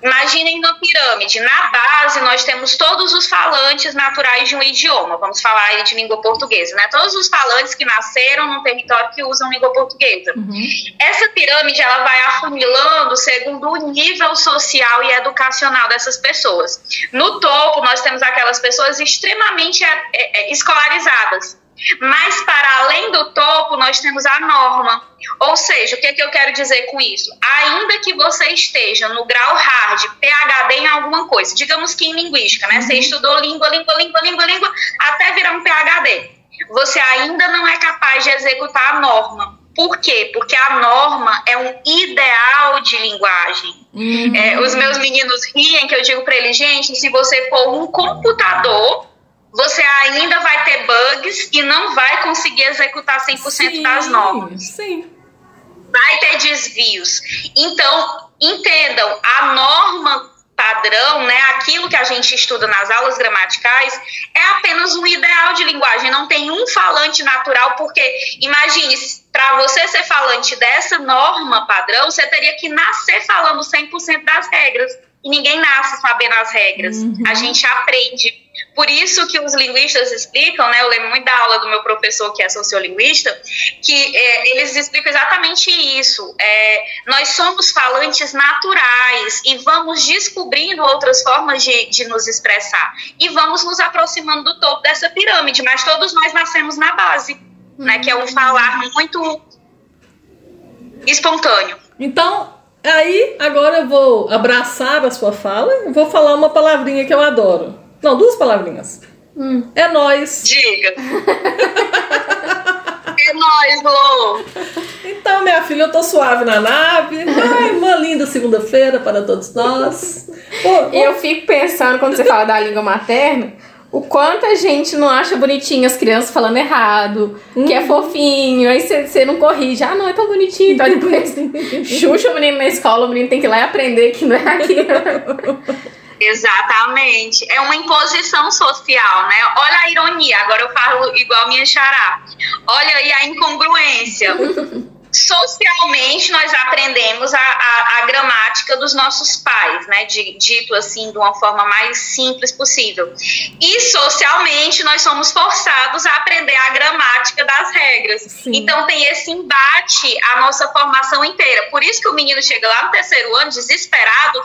D: Imaginem uma pirâmide. Na base, nós temos todos os falantes naturais de um idioma. Vamos falar aí de língua portuguesa, né? Todos os falantes que nasceram num território que usam língua portuguesa. Essa pirâmide, ela vai afunilando segundo o nível social e educacional dessas pessoas. No topo, nós temos aquelas pessoas extremamente é, é, escolarizadas. Mas para além do topo, nós temos a norma. Ou seja, o que, é que eu quero dizer com isso? Ainda que você esteja no grau hard, PHD em alguma coisa, digamos que em linguística, né? Você estudou língua, língua, língua, língua, língua, até virar um PHD. Você ainda não é capaz de executar a norma. Por quê? Porque a norma é um ideal de linguagem. É, os meus meninos riem que eu digo para eles, gente, se você for um computador, você ainda vai ter bugs e não vai conseguir executar 100% das normas.
B: Sim.
D: Vai ter desvios. Então, entendam, a norma padrão, né, aquilo que a gente estuda nas aulas gramaticais, é apenas um ideal de linguagem, não tem um falante natural, porque imagine, para você ser falante dessa norma padrão, você teria que nascer falando 100% das regras. E ninguém nasce sabendo as regras. A gente aprende. Por isso que os linguistas explicam, né? Eu lembro muito da aula do meu professor, que é sociolinguista, que é, eles explicam exatamente isso. É, nós somos falantes naturais e vamos descobrindo outras formas de, de nos expressar. E vamos nos aproximando do topo dessa pirâmide, mas todos nós nascemos na base, né? Que é um falar muito espontâneo.
B: Então, aí agora eu vou abraçar a sua fala e vou falar uma palavrinha que eu adoro. Não, duas palavrinhas. É nós.
D: Diga. *laughs* é nóis, Lô.
B: Então, minha filha, eu tô suave na nave. Ai, uma linda segunda-feira para todos nós. Pô,
C: Eu fico pensando, quando você fala da língua materna, o quanto a gente não acha bonitinho as crianças falando errado, que é fofinho, aí você- você não corrige. Ah, não, é tão bonitinho. Então depois *laughs* chucha o menino na escola, o menino tem que ir lá e aprender que não é aquilo. *laughs*
D: Exatamente. É uma imposição social, né? Olha a ironia, agora eu falo igual minha xará. Olha aí a incongruência. *laughs* Socialmente, nós aprendemos a, a, a gramática dos nossos pais, né? De- dito assim, de uma forma mais simples possível. E socialmente, nós somos forçados a aprender a gramática das regras.
B: Sim.
D: Então, tem esse embate a nossa formação inteira. Por isso que o menino chega lá no terceiro ano, desesperado,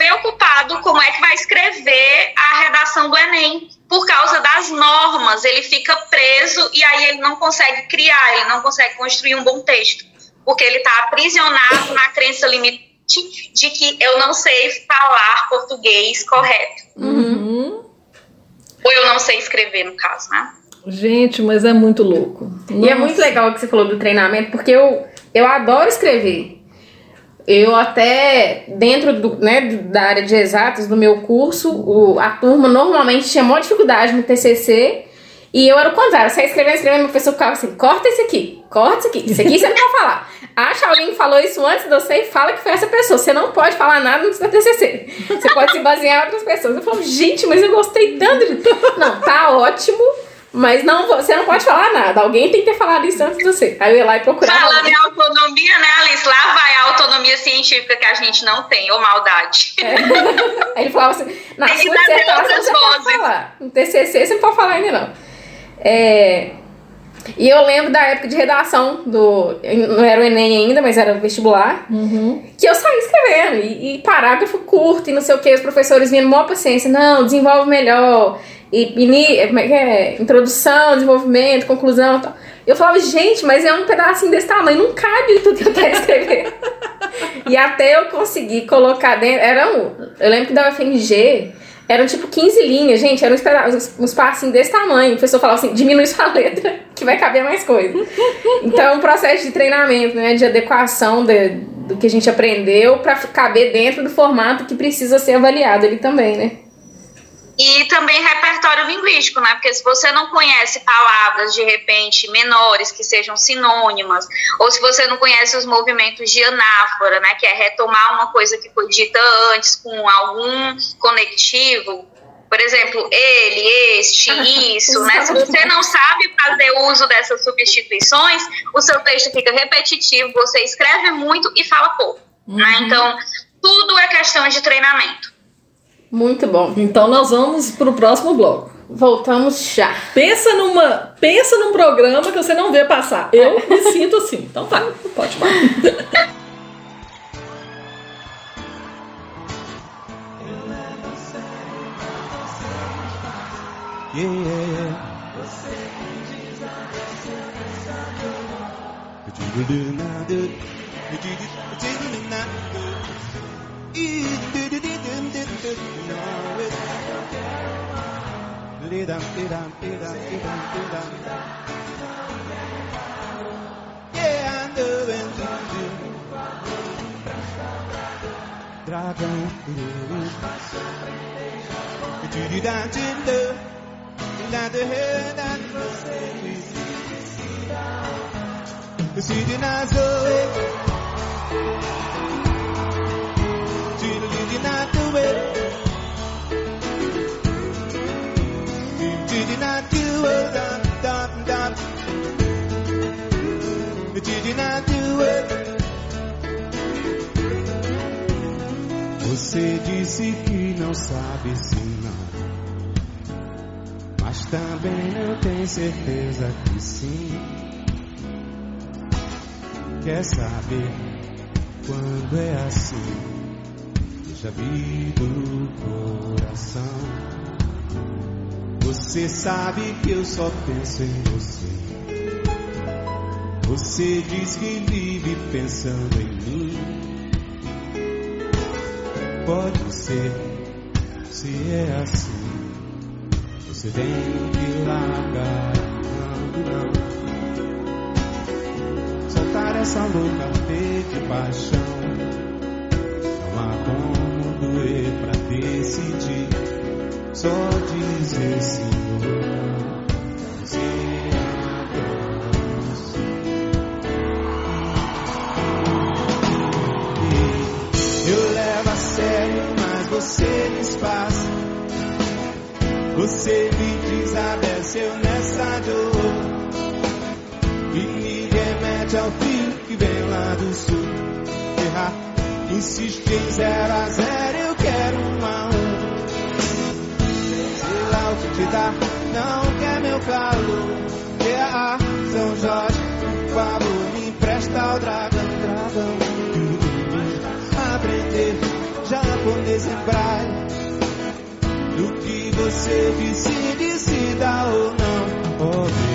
D: preocupado como é que vai escrever a redação do Enem. Por causa das normas, ele fica preso e aí ele não consegue criar, ele não consegue construir um bom texto. Porque ele está aprisionado na crença limitante de que eu não sei falar português correto.
B: Uhum.
D: Ou eu não sei escrever, no caso, né?
B: Gente, mas é muito louco.
C: E é
B: Nossa.
C: muito legal o que você falou do treinamento, porque eu, eu adoro escrever. Eu até, dentro do, né, da área de exatas do meu curso, o- a turma normalmente tinha maior dificuldade no TCC E eu era o contrário, você escrevendo, escrevendo, a pessoa ficava assim, corta isso aqui, corta isso aqui, isso aqui você não pode falar. Acha alguém que falou isso antes de você e fala que foi essa pessoa. Você não pode falar nada no seu TCC. Você pode se basear em outras pessoas. Eu falo, gente, mas eu gostei tanto de... Não, tá ótimo, mas não, você não pode falar nada. Alguém tem que ter falado isso antes de você. Aí eu ia lá e procurava.
D: Falando em autonomia, né, Alice? Lá vai a autonomia científica que a gente não tem, ou maldade.
C: É. *laughs* Aí ele falava assim, na
D: Tem
C: sua dissertação você pode
D: vozes.
C: falar. No TCC você não pode falar ainda não. É, E eu lembro da época de redação do... Não era o Enem ainda, mas era o vestibular. Que eu saí escrevendo. E, e parágrafo curto e não sei o que. Os professores vinham maior paciência. Não, desenvolve melhor. E, ini- como é que é? Introdução, desenvolvimento, conclusão e tal. Eu falava, gente, mas é um pedacinho desse tamanho. Não cabe tudo que eu quero escrever. *laughs* E até eu conseguir colocar dentro. Era um. Eu lembro que da UFMG eram tipo 15 linhas, gente. Uns, uns passinhos desse tamanho. O professor falava assim: diminui sua letra, que vai caber mais coisa. Então é um processo de treinamento, né? De adequação de- do que a gente aprendeu pra caber dentro do formato que precisa ser avaliado ali também, né?
D: E também repertório linguístico, né? Porque se você não conhece palavras, de repente, menores, que sejam sinônimas, ou se você não conhece os movimentos de anáfora, né? Que é retomar uma coisa que foi dita antes com algum conectivo, por exemplo, ele, este, *laughs* isso, né? Se você não sabe fazer uso dessas substituições, o seu texto fica repetitivo, você escreve muito e fala pouco, né? Então, tudo é questão de treinamento.
C: Muito bom.
B: Então nós vamos pro próximo bloco.
C: Voltamos já.
B: Pensa numa, pensa num programa que você não vê passar. Eu me sinto assim. Então tá, pode falar.
G: Yeah, yeah, Yeah, I'm doing. Dragão Dá Você disse que não sabe se não, mas também não tem certeza que sim. Quer saber quando é assim? Já vi do coração. Você sabe que eu só penso em você. Você diz que vive pensando em mim. Pode ser, se é assim, você tem que largar. Não, não. Soltar essa louca de paixão. Doer pra decidir. Só dizer Deus. Eu levo a sério, mas você desfaz. Você me desabeceu nessa dor. E me remete ao fio que vem lá do sul. Errar, insiste em zero a zero, quero um a um. Sei lá o que te dá, não quer meu calor. Yeah, São Jorge, favor, me empresta o dragão, dragão aprender japonês em braille. Do que você disse, decida ou não, oh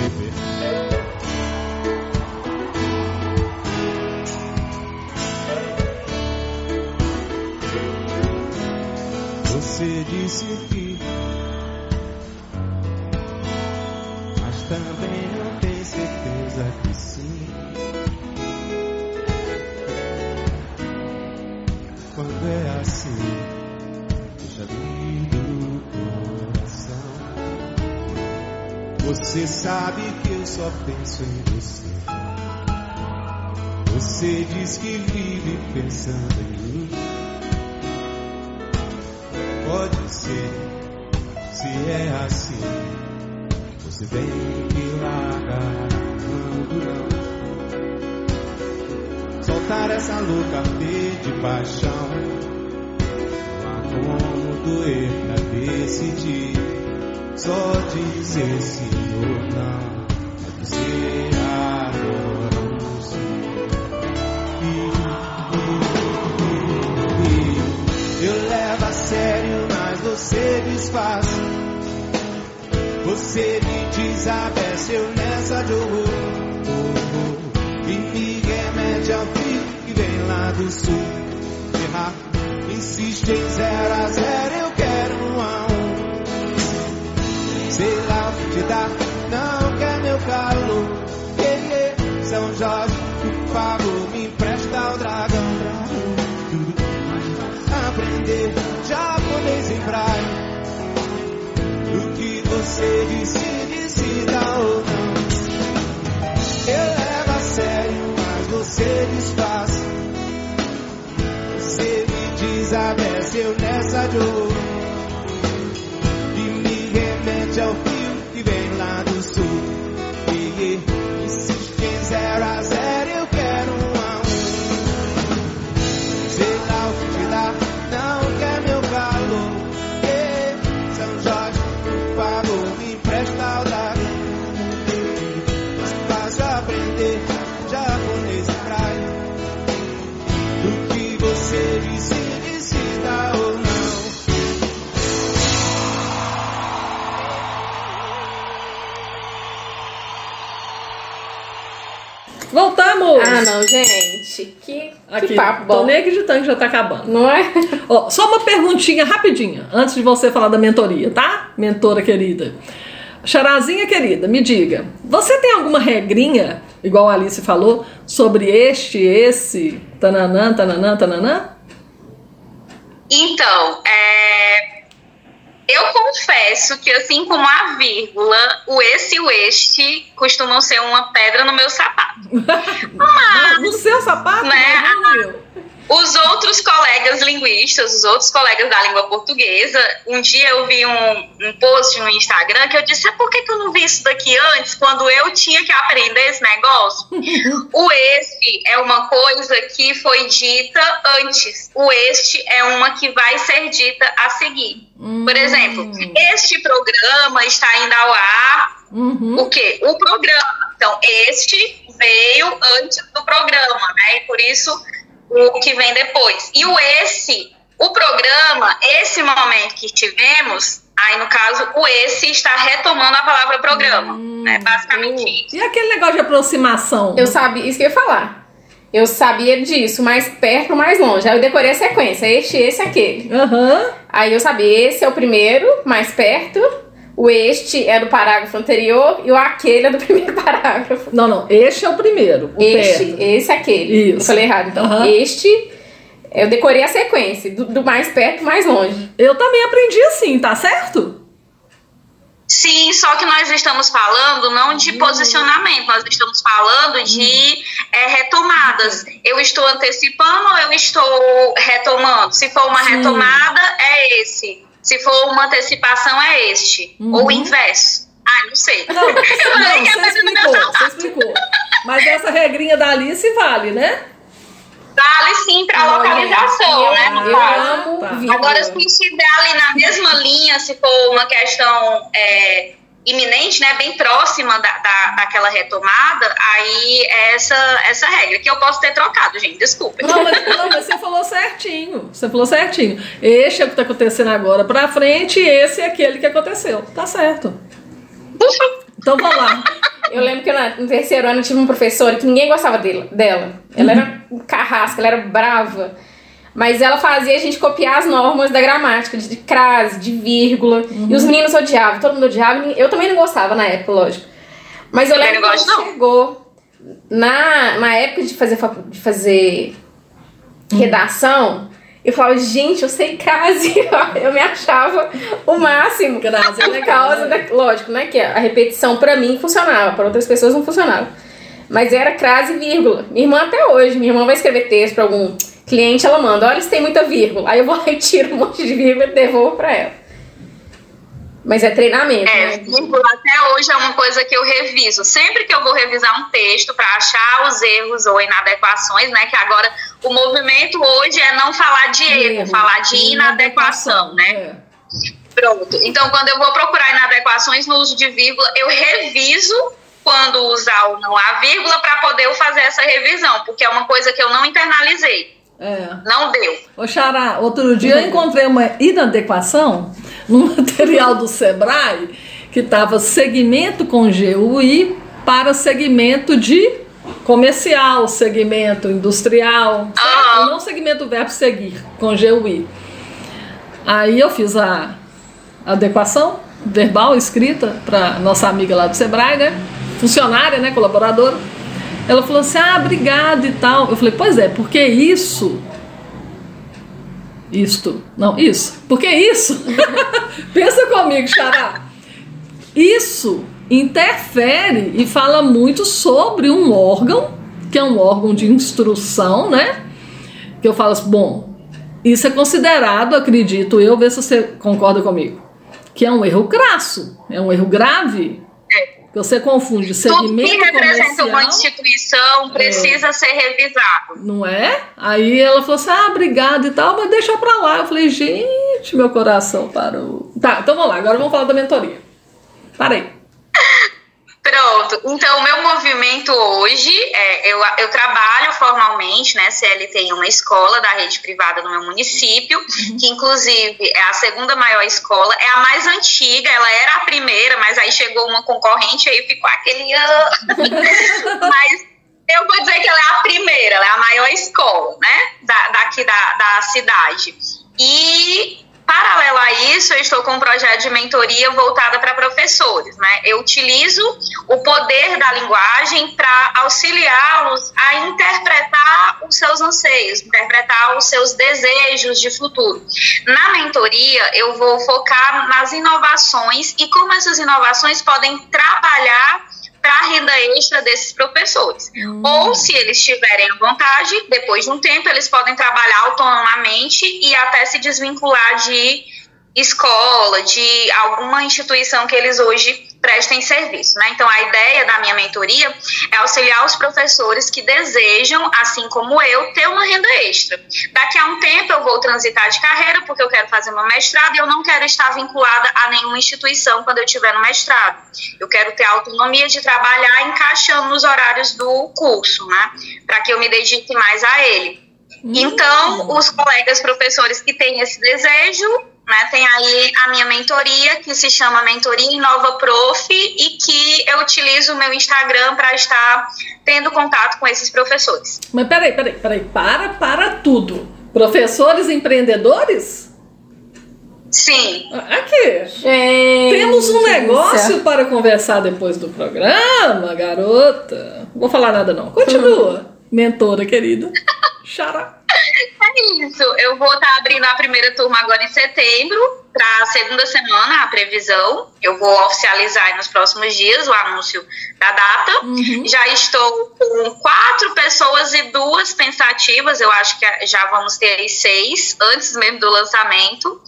G: disse que, mas também não tem certeza que sim. quando é assim. Eu já vi do coração. Você sabe que eu só penso em você. Você diz que vive pensando em ser, se é assim, você tem que largar não. Soltar essa louca de paixão. Não há como doer pra decidir. Só dizer sim ou não. É dizer desfaz. Você me desabece, nessa de horror. E me remete ao fio que vem lá do sul. Errar, insiste em zero a zero, eu quero um a um. Sei lá o que te dá, não quer meu calor. Yeah, yeah. São Jorge, decide se dá ou não. Eu levo a sério, mas você desfaz. Você me desabece, eu nessa de ouro. E me remete ao fio
B: Voltamos!
C: Ah, não, gente. Que,
B: Aqui,
C: que papo
B: tô
C: bom.
B: nem acreditando que já tá acabando.
C: Não é?
B: Ó, só uma perguntinha rapidinha, antes de você falar da mentoria, tá? Mentora querida. Charazinha querida, me diga, você tem alguma regrinha, igual a Alice falou, sobre este, esse, tananã, tananã, tananã?
D: Então, é, eu confesso que assim como a vírgula, o esse e o este costumam ser uma pedra no meu sapato. *laughs*
B: Ah, no seu sapato?
D: Né?
B: Não, no meu.
D: Os outros colegas linguistas, os outros colegas da língua portuguesa, um dia eu vi um, um post no Instagram que eu disse: "Ah, por que, que eu não vi isso daqui antes, quando eu tinha que aprender esse negócio? *laughs* o este é uma coisa que foi dita antes, o este é uma que vai ser dita a seguir. Por exemplo, este programa está indo ao ar
B: Uhum.
D: o quê? O programa. Então, este veio antes do programa, né? E por isso o que vem depois. E o esse, o programa, esse momento que tivemos, aí no caso, o esse está retomando a palavra programa. né? Basicamente isso.
B: E aquele negócio de aproximação?
C: Eu sabia, isso que eu ia falar. Eu sabia disso, mais perto, mais longe. Aí eu decorei a sequência, este, esse, aquele.
B: Aham.
C: Aí eu sabia, esse é o primeiro, mais perto. O este é do parágrafo anterior e o aquele é do *laughs* primeiro parágrafo.
B: Não, não, este é o primeiro, o
C: Este,
B: perto.
C: esse, aquele.
B: Isso.
C: Eu falei errado, então.
B: Aham.
C: Este, eu decorei a sequência, do, do mais perto, mais longe.
B: Eu também aprendi assim, tá certo?
D: Sim, só que nós estamos falando não de posicionamento, nós estamos falando de é, retomadas. Eu estou antecipando ou eu estou retomando? Se for uma
B: Sim.
D: retomada, é esse. Se for uma antecipação, é este. Ou o inverso. Ah, não sei.
B: Não, *laughs*
D: Eu falei que
B: não, você explicou, você explicou. Mas essa regrinha da Alice vale, né?
D: Vale sim para localização, né? No
C: eu
D: caso.
C: amo
B: Tá.
D: Agora, se estiver ali na mesma linha, se for uma questão é, iminente, né, bem próxima da, da, daquela retomada, aí é essa, essa regra, que eu posso ter trocado, gente, desculpa.
B: Não mas, não, mas você falou certinho. Você falou certinho. Este é o que tá acontecendo agora pra frente e esse é aquele que aconteceu. Tá certo. Então vamos lá.
C: Eu lembro que na- no terceiro ano eu tive uma professora que ninguém gostava dela. dela. Ela era um carrasca, ela era brava. Mas ela fazia a gente copiar as normas da gramática, de, crase, de vírgula. E os meninos odiavam, todo mundo odiava. e Eu também não gostava na época, lógico. Mas eu lembro
D: não
C: que
D: não.
C: chegou na, na época de fazer, de fazer redação, Eu falava, gente, eu sei crase. *laughs* Eu me achava o máximo.
B: Crase é legal,
C: causa
B: né?
C: da. Lógico, né? Que a repetição pra mim funcionava, pra outras pessoas não funcionava. Mas era crase e vírgula. Minha irmã até hoje, minha irmã vai escrever texto pra algum cliente, ela manda, olha se tem muita vírgula. Aí eu vou lá *laughs* e tiro um monte de vírgula e devolvo pra ela. Mas é treinamento,
D: É,
C: né?
D: vírgula até hoje é uma coisa que eu reviso. Sempre que eu vou revisar um texto para achar os erros ou inadequações, né? Que agora o movimento hoje é não falar de erro,
B: Erro,
D: falar de inadequação, né?
B: É.
D: Pronto. Então, quando eu vou procurar inadequações no uso de vírgula, eu reviso quando usar ou não a vírgula para poder eu fazer essa revisão, porque é uma coisa que eu não internalizei.
B: É.
D: Não deu.
B: Ô Xará, outro dia eu encontrei uma inadequação no *laughs* material do Sebrae que estava segmento com GUI para segmento de comercial, segmento industrial, certo?
D: Aham.
B: não segmento verbo seguir com GUI. Aí eu fiz a adequação verbal escrita para nossa amiga lá do Sebrae, né? Funcionária, né? Colaboradora. Ela falou assim: ah, obrigado e tal. Eu falei: pois é, porque isso. Isto. Não, isso. Porque isso. *laughs* Pensa comigo, Xará. Isso interfere e fala muito sobre um órgão, que é um órgão de instrução, né? Que eu falo assim, bom, isso é considerado, acredito eu, ver se você concorda comigo, que é um erro crasso, é um erro grave. Você confunde
D: Tudo que
B: segmento
D: representa uma
B: comercial,
D: instituição precisa ser revisado.
B: não é? Aí ela falou assim, ah, obrigado e tal, mas deixa pra lá. Eu falei, gente, meu coração parou. Tá, então vamos lá, agora vamos falar da mentoria. Parei.
D: Pronto. Então, o meu movimento hoje, é, eu, eu trabalho formalmente, né, CLT em uma escola da rede privada no meu município, que inclusive é a segunda maior escola, é a mais antiga, ela era a primeira, mas aí chegou uma concorrente e aí ficou aquele... *laughs* Mas eu vou dizer que ela é a primeira, ela é a maior escola, né, da, daqui da, da cidade. E Paralelo a isso, eu estou com um projeto de mentoria voltada para professores. Né? Eu utilizo o poder da linguagem para auxiliá-los a interpretar os seus anseios, interpretar os seus desejos de futuro. Na mentoria, eu vou focar nas inovações e como essas inovações podem trabalhar para a renda extra desses professores. Ou, se eles tiverem vontade, depois de um tempo, eles podem trabalhar autonomamente e até se desvincular de escola, de alguma instituição que eles hoje prestem serviço. Né? Então, a ideia da minha mentoria é auxiliar os professores que desejam, assim como eu, ter uma renda extra. Daqui a um tempo eu vou transitar de carreira, porque eu quero fazer meu mestrado e eu não quero estar vinculada a nenhuma instituição quando eu estiver no mestrado. Eu quero ter a autonomia de trabalhar encaixando nos horários do curso, né? Para que eu me dedique mais a ele. Então, os colegas professores que têm esse desejo, né, tem aí a minha mentoria, que se chama Mentoria Inova Prof, e que eu utilizo o meu Instagram para estar tendo contato com esses professores.
B: Mas peraí, peraí, peraí, para, para tudo. Professores empreendedores?
D: Sim,
B: Aqui.
C: Gente,
B: Temos um negócio para conversar depois do programa, garota. Não vou falar nada não. Continua, *laughs* mentora querida. Xará.
D: É isso. Eu vou estar abrindo a primeira turma agora em setembro, para a segunda semana, a previsão. Eu vou oficializar aí nos próximos dias o anúncio da data. Já estou com quatro pessoas e duas pensativas. Eu acho que já vamos ter aí seis, antes mesmo do lançamento.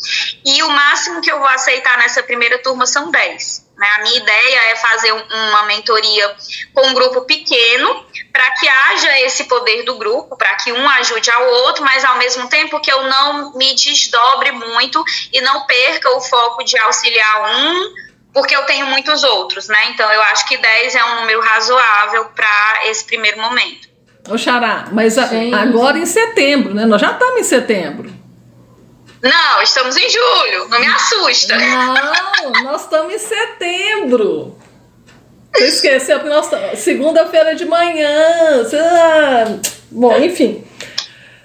D: E o máximo que eu vou aceitar nessa primeira turma são dez. Né? A minha ideia é fazer um- uma mentoria com um grupo pequeno, para que haja esse poder do grupo, para que um ajude ao outro, mas ao mesmo tempo que eu não me desdobre muito e não perca o foco de auxiliar um, porque eu tenho muitos outros, né? Então eu acho que 10 é um número razoável para esse primeiro momento.
B: Ô Xará, mas a- agora em setembro, né? Nós já estamos em setembro.
D: Não, estamos em julho, não me assusta.
B: Não, nós estamos em setembro. Você esqueceu que nós estamos. Segunda-feira de manhã. Ah, Bom, enfim.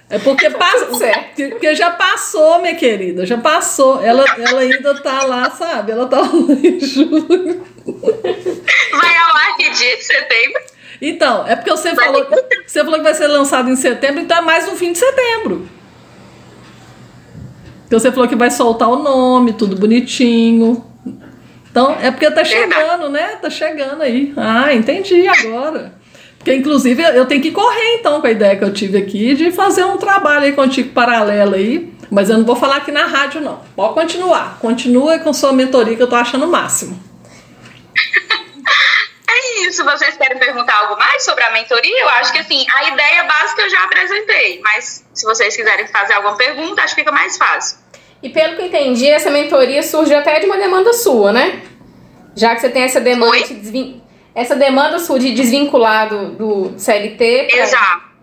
B: É porque, passa,
C: certo.
B: porque já passou, minha querida. Já passou. Ela, ela ainda tá lá, sabe? Ela tá *laughs* lá em julho.
D: Vai ao ar que dia de setembro?
B: Então, é porque você falou, você falou que vai ser lançado em setembro, então é mais no fim de setembro. Porque você falou que vai soltar o nome, tudo bonitinho. Então, é porque tá chegando, né? Tá chegando aí. Ah, entendi agora. Porque, inclusive, eu tenho que correr, então, com a ideia que eu tive aqui de fazer um trabalho aí contigo paralelo aí. Mas eu não vou falar aqui na rádio, não. Pode continuar. Continua com sua mentoria, que eu tô achando o máximo. *laughs*
D: É isso. Vocês querem perguntar algo mais sobre a mentoria? Eu acho que, assim, a ideia básica eu já apresentei. Mas, se vocês quiserem fazer alguma pergunta, acho que fica mais fácil.
C: E pelo que eu entendi, essa mentoria surge até de uma demanda sua, né? Já que você tem essa demanda, de desvin- essa demanda sua de desvincular do, do CLT. pra-
D: Exato.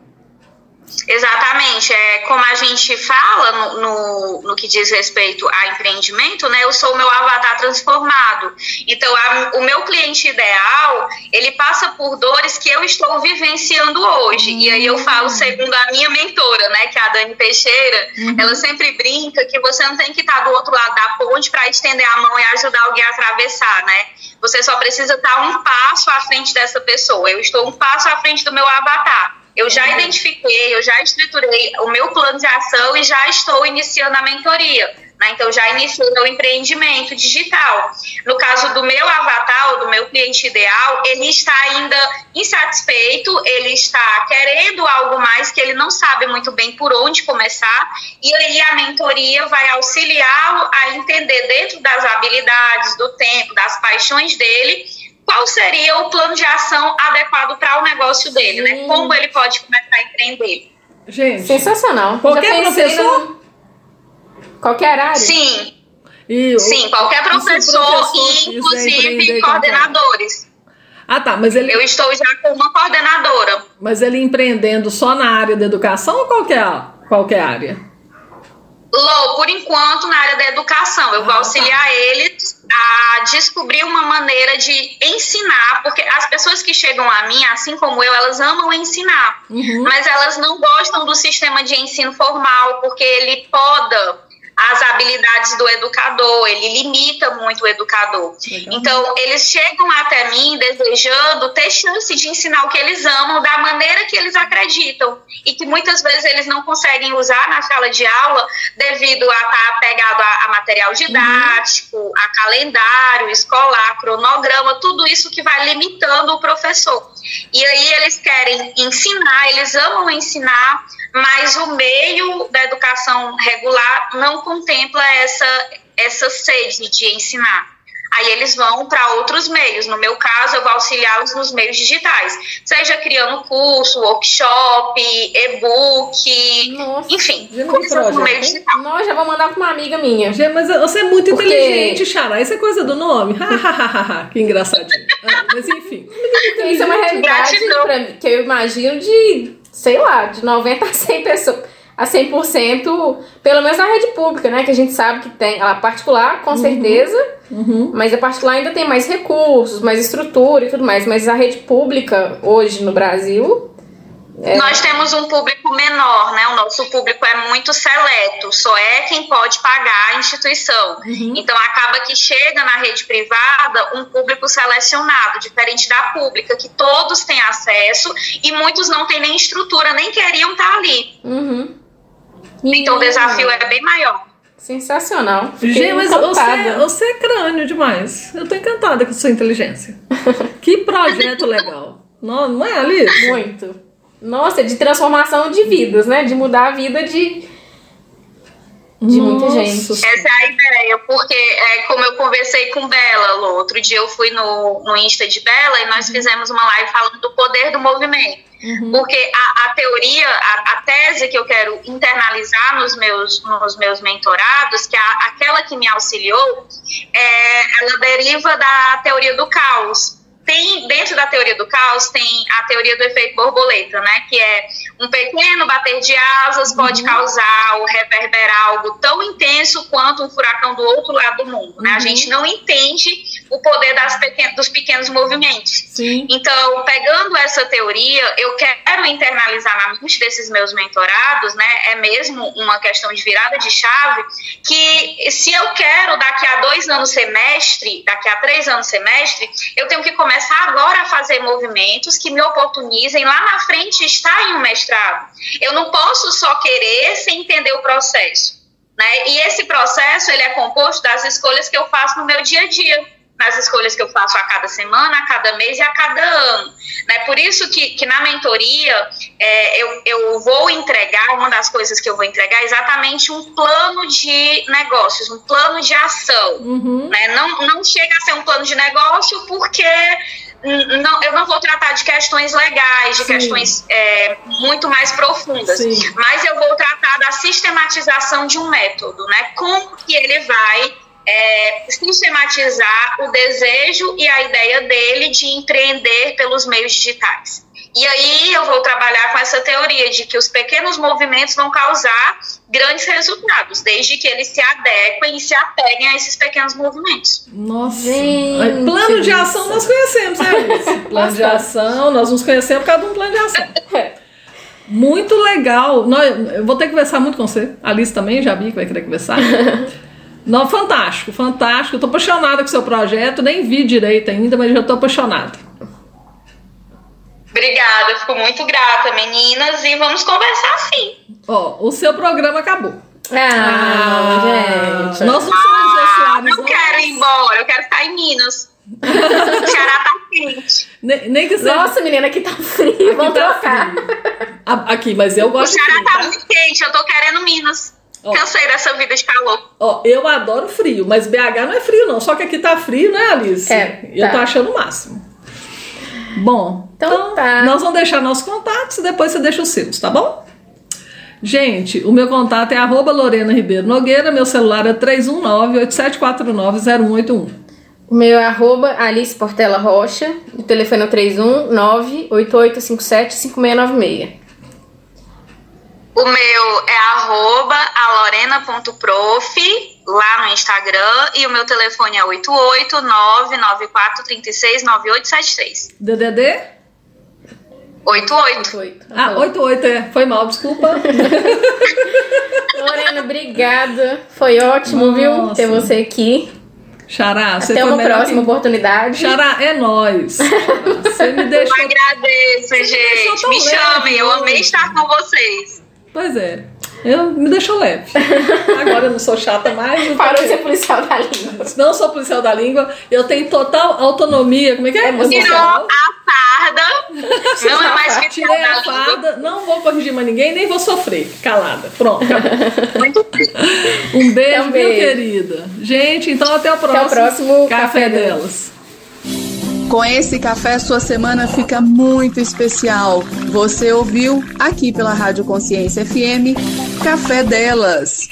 D: Exatamente. É, como a gente fala no, no, no que diz respeito a empreendimento, né? Eu sou o meu avatar transformado. Então, a- o meu cliente ideal, ele passa por dores que eu estou vivenciando hoje. E aí eu falo segundo a minha mentora, né? Que é a Dani Teixeira. Ela sempre brinca que você não tem que estar do outro lado da ponte para estender a mão e ajudar alguém a atravessar, né? Você só precisa estar um passo à frente dessa pessoa. Eu estou um passo à frente do meu avatar. Eu já identifiquei, eu já estruturei o meu plano de ação e já estou iniciando a mentoria. né? Então, já iniciei meu empreendimento digital. No caso do meu avatar, do meu cliente ideal, ele está ainda insatisfeito, ele está querendo algo mais que ele não sabe muito bem por onde começar. E aí a mentoria vai auxiliá-lo a entender dentro das habilidades, do tempo, das paixões dele, qual seria o plano de ação adequado para o negócio dele, né? Como ele pode começar a empreender.
B: Gente,
C: Sensacional.
B: Qualquer professor?
C: no- Qualquer área?
D: Sim,
B: e o-
D: sim, qualquer professor e
B: empreender,
D: inclusive coordenadores.
B: Ah, tá, mas ele,
D: Eu estou já com uma coordenadora.
B: mas ele empreendendo só na área da educação ou qualquer, qualquer área?
D: Lô, por enquanto, na área da educação, eu vou
B: Ah,
D: auxiliar eles a descobrir uma maneira de ensinar, porque as pessoas que chegam a mim, assim como eu, elas amam ensinar,
B: Uhum.
D: mas elas não gostam do sistema de ensino formal, porque ele poda as habilidades do educador, ele limita muito o educador. Então, eles chegam até mim desejando ter chance de ensinar o que eles amam da maneira que eles acreditam e que muitas vezes eles não conseguem usar na sala de aula devido a estar apegado a, a material didático, a calendário escolar, cronograma, tudo isso que vai limitando o professor. E aí eles querem ensinar, eles amam ensinar, mas o meio da educação regular não contempla essa, essa sede de ensinar. Aí eles vão para outros meios. No meu caso, eu vou auxiliá-los nos meios digitais, seja criando curso, workshop, e-book,
C: Nossa.
D: enfim, coisas no meio
B: hein?
D: digital.
C: Não, já vou mandar pra uma amiga minha.
B: Gente, mas você é muito
C: Porque-
B: inteligente, Xará. Isso é coisa do nome? que engraçadinho. Ah, mas enfim.
C: Isso é uma realidade pra mim, que eu imagino de, sei lá, de 90 a 100 pessoas. A 100%, pelo menos na rede pública, né? Que a gente sabe que tem. A particular, com certeza.
B: Uhum.
C: Mas a particular ainda tem mais recursos, mais estrutura e tudo mais. Mas a rede pública, hoje no Brasil. É.
D: Nós temos um público menor, né? O nosso público é muito seleto, só é quem pode pagar a instituição.
B: Uhum.
D: Então acaba que chega na rede privada um público selecionado, diferente da pública, que todos têm acesso e muitos não têm nem estrutura, nem queriam estar ali.
C: Uhum.
D: Então o desafio é bem maior.
C: Sensacional.
B: Gente, mas você,
C: encantada.
B: você é crânio demais. Eu tô encantada com sua inteligência. *laughs* que projeto legal. Não, não é, Alice?
C: Muito. Nossa, de transformação de vidas, né? De mudar a vida de, de muita
B: Nossa
C: gente.
D: Essa é a ideia, porque é, como eu conversei com Bela, Lô, outro dia eu fui no, no Insta de Bela e nós fizemos uma live falando do poder do movimento. Porque a, a teoria, a, a tese que eu quero internalizar nos meus, nos meus mentorados, que é a, aquela que me auxiliou, é, ela deriva da teoria do caos. Tem, dentro da teoria do caos tem a teoria do efeito borboleta, né? Que é um pequeno bater de asas pode causar ou reverberar algo tão intenso quanto um furacão do outro lado do mundo, né? A gente não entende o poder das pequen dos pequenos movimentos.
B: Sim.
D: Então, pegando essa teoria, eu quero internalizar na mente desses meus mentorados, né? É mesmo uma questão de virada de chave, que se eu quero daqui a dois anos semestre, daqui a três anos semestre, eu tenho que começar agora a fazer movimentos que me oportunizem lá na frente estar em um mestrado. Eu não posso só querer sem entender o processo. Né? E esse processo ele é composto das escolhas que eu faço no meu dia a dia, nas escolhas que eu faço a cada semana, a cada mês e a cada ano. Né? Por isso que, que na mentoria é, eu, eu vou entregar, uma das coisas que eu vou entregar é exatamente um plano de negócios, um plano de ação.
B: Uhum.
D: Né? Não, não chega a ser um plano de negócio porque não, eu não vou tratar de questões legais, de
B: Sim.
D: questões é, muito mais profundas,
B: Sim.
D: mas eu vou tratar da sistematização de um método, né? Como que ele vai é, sistematizar o desejo e a ideia dele de empreender pelos meios digitais. E aí eu vou trabalhar com essa teoria de que os pequenos movimentos vão causar grandes resultados, desde que eles se adequem e se apeguem a esses pequenos movimentos.
B: Nossa.
C: Gente
B: plano de ação nós conhecemos, né, Alice? *laughs* Plano de ação, nós nos conhecemos por causa de um plano de ação. *laughs* Muito legal. Nós, eu vou ter que conversar muito com você. A Alice também, já vi que vai querer conversar. *laughs* Não, fantástico, fantástico. Eu tô apaixonada com o seu projeto. Nem vi direito ainda, mas já tô apaixonada.
D: Obrigada, fico muito grata, meninas, e vamos conversar sim.
B: Ó, o seu programa acabou.
C: Ah, gente.
B: Nós não somos
D: Ah, não quero ir embora, eu quero ficar em Minas. O Ceará tá quente.
B: Nem, nem que seja.
C: Nossa, menina, aqui tá frio. Vamos
B: tá
C: trocar.
B: A- Aqui, mas eu
D: O
B: gosto de
D: Ceará
B: frio,
D: tá
B: tá?
D: muito quente, eu tô querendo Minas.
B: Ó.
D: Cansei dessa vida de calor.
B: Ó, eu adoro frio, mas BH não é frio, não. Só que aqui tá frio, né, Alice?
C: É,
B: Eu
C: tá.
B: tô achando o máximo. Bom,
C: Então tá.
B: nós vamos deixar nossos contatos e depois você deixa os seus, tá bom? Gente, o meu contato é arroba Lorena Ribeiro Nogueira, meu celular é 319-8749-0181.
C: O meu é arroba Alice Portela Rocha. O telefone é o 319-8857-5696.
D: O meu é arroba alorena.prof lá no Instagram e o meu telefone é 88994369873.
B: DDD?
D: 88.
C: 88.
B: Ah, 88 é. Foi mal, desculpa. *laughs*
C: Lorena, obrigada. Foi ótimo, viu?
B: Nossa.
C: Ter você aqui.
B: Xará, você
C: Até uma próxima
B: que...
C: oportunidade.
B: Xará, é nóis. *laughs* Você me
D: Eu
B: deixou...
D: agradeço,
B: deixou
D: gente. Me chamem, eu amei estar com vocês.
B: Pois é. Eu, me deixou leve. Agora eu não sou chata mais.
C: Parou de ser policial da língua.
B: Não sou policial da língua, eu tenho total autonomia. Como é que é?
C: É,
D: Tirou a farda. Não é mais
B: Tirei a
D: da língua.
B: farda, não vou corrigir mais ninguém, nem vou sofrer. Calada. Pronto, acabou. Um beijo,
C: Então, beijo.
B: querida. Gente, então até o próximo.
C: próximo
B: Café,
C: Café
B: delas.
A: Com esse café, sua semana fica muito especial. Você ouviu aqui pela Rádio Consciência FM Café Delas.